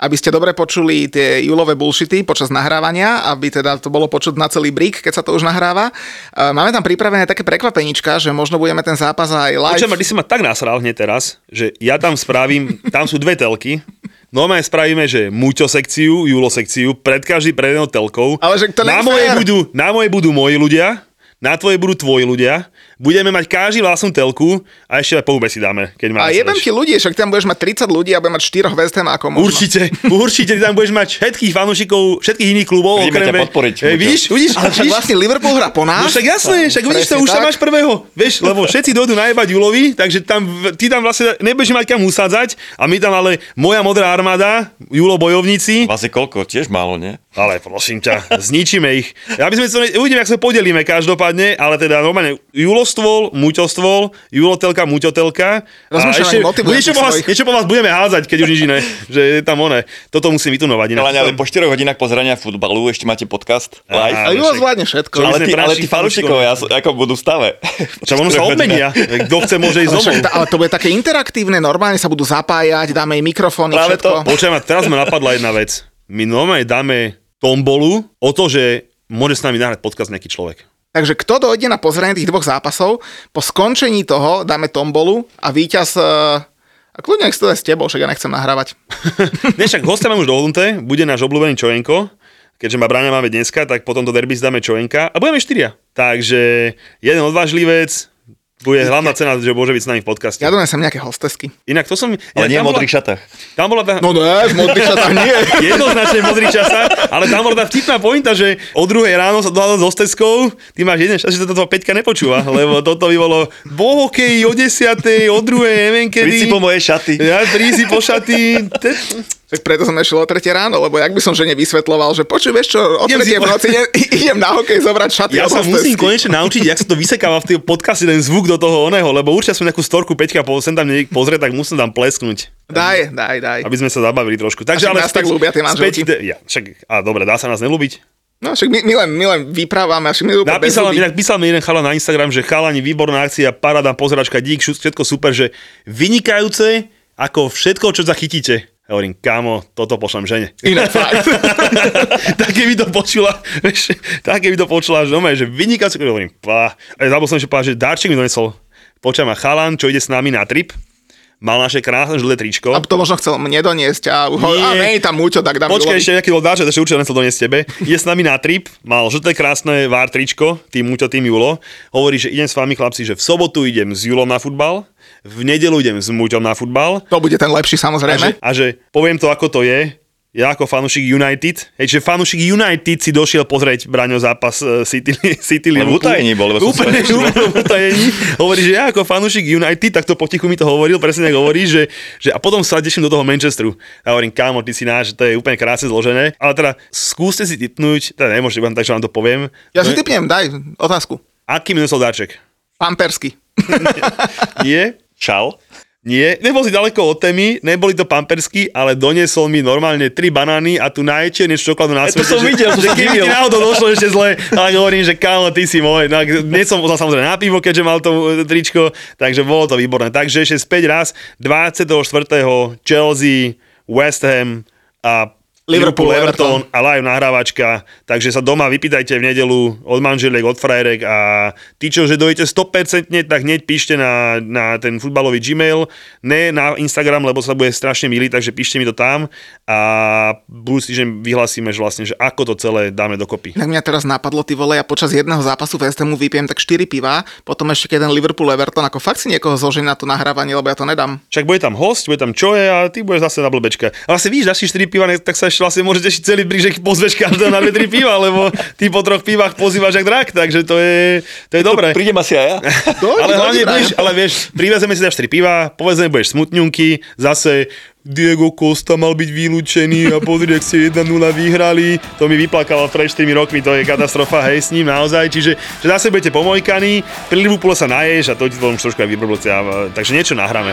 aby ste dobre počuli tie júlové bullshity počas nahrávania, aby teda to bolo počuť na celý brík, keď sa to už nahráva. Máme tam pripravené také prekvapenička, že možno budeme ten zápas aj live. Počujem, ty si ma tak nasral hneď teraz, že ja tam spravím, tam sú dve telky, Normálne spravíme, že Muťo sekciu, Julo sekciu, pred každý pred jednou telkou. Ale že to na, moje budú, na moje budú moji ľudia, na tvoje budú tvoji ľudia. Budeme mať každý vlastnú telku a ešte aj po hube si dáme, keď A máme jebem ti ľudí, však tam budeš mať 30 ľudí a budem mať 4 West Ham ako možno. Určite, určite, tam budeš mať všetkých fanúšikov, všetkých iných klubov. Prídeme ťa podporiť, Muťo. vidíš, vidíš, Ale však vlastne Liverpool hra po No nás. však jasné, však vidíš to, už tam máš prvého, vieš, lebo všetci dojdú najebať Julovi, takže tam, ty tam vlastne nebudeš mať kam usádzať a my tam ale moja modrá armáda, Julo bojovníci, je koľko? Tiež málo, nie? ale prosím ťa, zničíme ich. Ja by sme to, uvidíme, ak sa podelíme každopádne, ale teda normálne Julostôl, Muťostôl, Julotelka, Muťotelka. A Rozmýšľam, ešte, niečo, po vás, niečo po vás budeme hádzať, keď už nič iné, <laughs> že je tam one. Toto musím vytunovať. inak. Ale, ale po 4 hodinách pozerania futbalu ešte máte podcast live. A Julo zvládne všetko. Ale, tí, ale tí fanúšikovia ako budú v stave. <laughs> Čo ono sa obmenia. Kto chce, môže ísť domov. ale to bude také interaktívne, normálne sa budú zapájať, dáme im mikrofóny, Práve všetko. Počujem, a teraz ma napadla jedna vec. My normálne dáme tombolu o to, že môže s nami nahrať podcast nejaký človek. Takže kto dojde na pozranie tých dvoch zápasov, po skončení toho dáme tombolu a víťaz... eh, A kľudne nech s tebou, však ja nechcem nahrávať. <laughs> Ne, však hostia už dohodnuté, bude náš obľúbený Čojenko, keďže ma Braňa máme dneska, tak potom do derby si dáme Čojenka a budeme štyria. Takže jeden odvážlivec, bude hlavná cena, že môže byť s nami v podcaste. Ja donesem nejaké hostesky. Inak to som... Ale nie v tam bola- modrých šatách. Tam bola. No ne, v modrých šatách nie. <laughs> Jednoznačne modrý časa, ale tam bola tá vtipná pointa, že o druhej ráno sa dohľadal s hosteskou, ty máš jeden šťastie, že toto Peťka nepočúva, lebo toto by bolo po hokeji o 10. o druhej, neviem kedy. Príď si po moje šaty. Ja príď si po šaty. Tak preto som nešiel o 3 ráno, lebo jak by som žene vysvetloval, že počuj, vieš čo, o 3 Idem si v noci idem, <laughs> idem na hokej zobrať šaty Ja sa musím konečne naučiť, jak sa to vysekáva v tej podcaste, ten zvuk do toho oného, lebo určite som nejakú storku Peťka sem tam niekde pozrieť, tak musím tam plesknúť. Daj, daj, daj. Aby sme sa zabavili trošku. Takže však ale nás tak ľúbia tie manželky. späť, ja, však, a dobre, dá sa nás nelúbiť. No však my, my, len, my len vyprávame, až my Napísal, inak písal mi jeden chala na Instagram, že chalani, výborná akcia, paráda, pozeračka, dík, všetko super, že vynikajúce, ako všetko, čo zachytíte. Ja hovorím, kámo, toto pošlem žene. Inak <laughs> fakt. <laughs> tak keby to počula, vieš, tak keby to počula, že, normálne, že vynikajúce, hovorím, pá. A zabudol som ešte povedať, že darček mi donesol. Počujem ma chalan, čo ide s nami na trip, mal naše krásne žlté tričko. A to možno chcel mne doniesť a, ho, Nie. a nie, tam Múťo, tak dám Počkaj, ešte nejaký bol dáček, ešte určite nesol doniesť tebe. Je s nami na trip, mal žlté krásne vár tričko, tým Muťo, tým Julo. Hovorí, že idem s vami chlapci, že v sobotu idem s Julom na futbal, v nedelu idem s Muťom na futbal To bude ten lepší a že, samozrejme. a že poviem to, ako to je. Ja ako fanúšik United, hej, že fanúšik United si došiel pozrieť Braňo zápas uh, City, City Liverpool. utajení bol, lebo som Úplne sa úplne v utajení. Hovorí, že ja ako fanúšik United, tak to potichu mi to hovoril, presne ako hovorí, že, že a potom sa teším do toho Manchesteru. A hovorím, kámo, ty si náš, to je úplne krásne zložené. Ale teda skúste si typnúť, teda nemôžete, tak, že vám to poviem. Ja si No, typnem, daj otázku. Aký mi nesol darček? Pampersky. <laughs> Nie? Čau. Nie, nebol si ďaleko od témy, neboli to pampersky, ale doniesol mi normálne tri banány a tu najčiernejšiu čokoládu na E, to svete. som že, videl, to že som keby ti náhodou došlo ešte zle, tak hovorím, že kámo, ty si môj. No, hneď som pozval samozrejme na pivo, keďže mal to e, tričko, takže bolo to výborné. Takže ešte späť raz, 24. Chelsea, West Ham a Liverpool, Everton a live nahrávačka, takže sa doma vypýtajte v nedelu od manželiek, od frajerek a tí, čo že dojete 100%, tak hneď píšte na, na ten futbalový Gmail, ne na Instagram, lebo sa bude strašne milý, takže píšte mi to tam a budúci týždeň vyhlasíme, že vlastne, že ako to celé dáme dokopy. Tak mňa teraz napadlo, ty vole, ja počas jedného zápasu West Hamu vypijem tak 4 piva, potom ešte jeden Liverpool Everton, ako fakt si niekoho zložím na to nahrávanie, lebo ja to nedám. Však bude tam host, bude tam čoje a ty budeš zase na blbečka. A vlastne vidíš, dáš si 4 piva, tak sa ešte už vlastne môžeš ešte celý brížek pozveš každého na 2-3 piva, lebo ty po troch pivách pozývaš jak drak, takže to je, to je dobré. Prídem asi aj ja. <laughs> Dobre, ale hlavne budeš, ale vieš, privezeme si dáš 3 piva, povedzme, budeš smutňunky, zase Diego Costa mal byť vylúčený a pozri, ak ste 1-0 vyhrali. To mi vyplakalo pred 4 rokmi, to je katastrofa, hej, s ním naozaj. Čiže že zase budete pomojkaní, pri Liverpoole sa naješ a to ti to trošku aj vybrblce, takže niečo nahráme.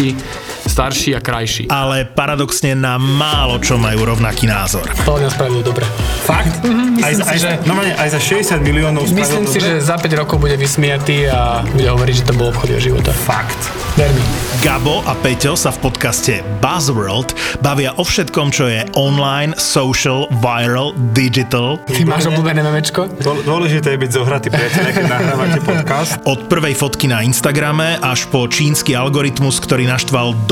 Merci. Starší a krajší. ale paradoxne na málo čo majú rovnaký názor. To mňa spravilo dobre. Fakt? myslím aj, si, aj, že- normálne, aj za 60 miliónov Myslím si, dobre? že za 5 rokov bude vysmiatý a bude hovoriť, že to bol obchod jeho života. Fakt. Ver mi. Gabo a Peťo sa v podcaste Buzzworld bavia o všetkom, čo je online, social, viral, digital. Ty máš obľúbené memečko? Dô- Dôležité je byť zohratý, priateľe, keď nahrávate podcast. Od prvej fotky na Instagrame až po čínsky algoritmus, ktorý naštval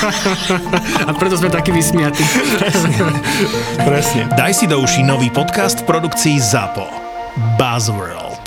<laughs> A preto sme takí vysmiatí. Presne. Daj si do uší nový podcast v produkcii ZAPO. Buzzworld.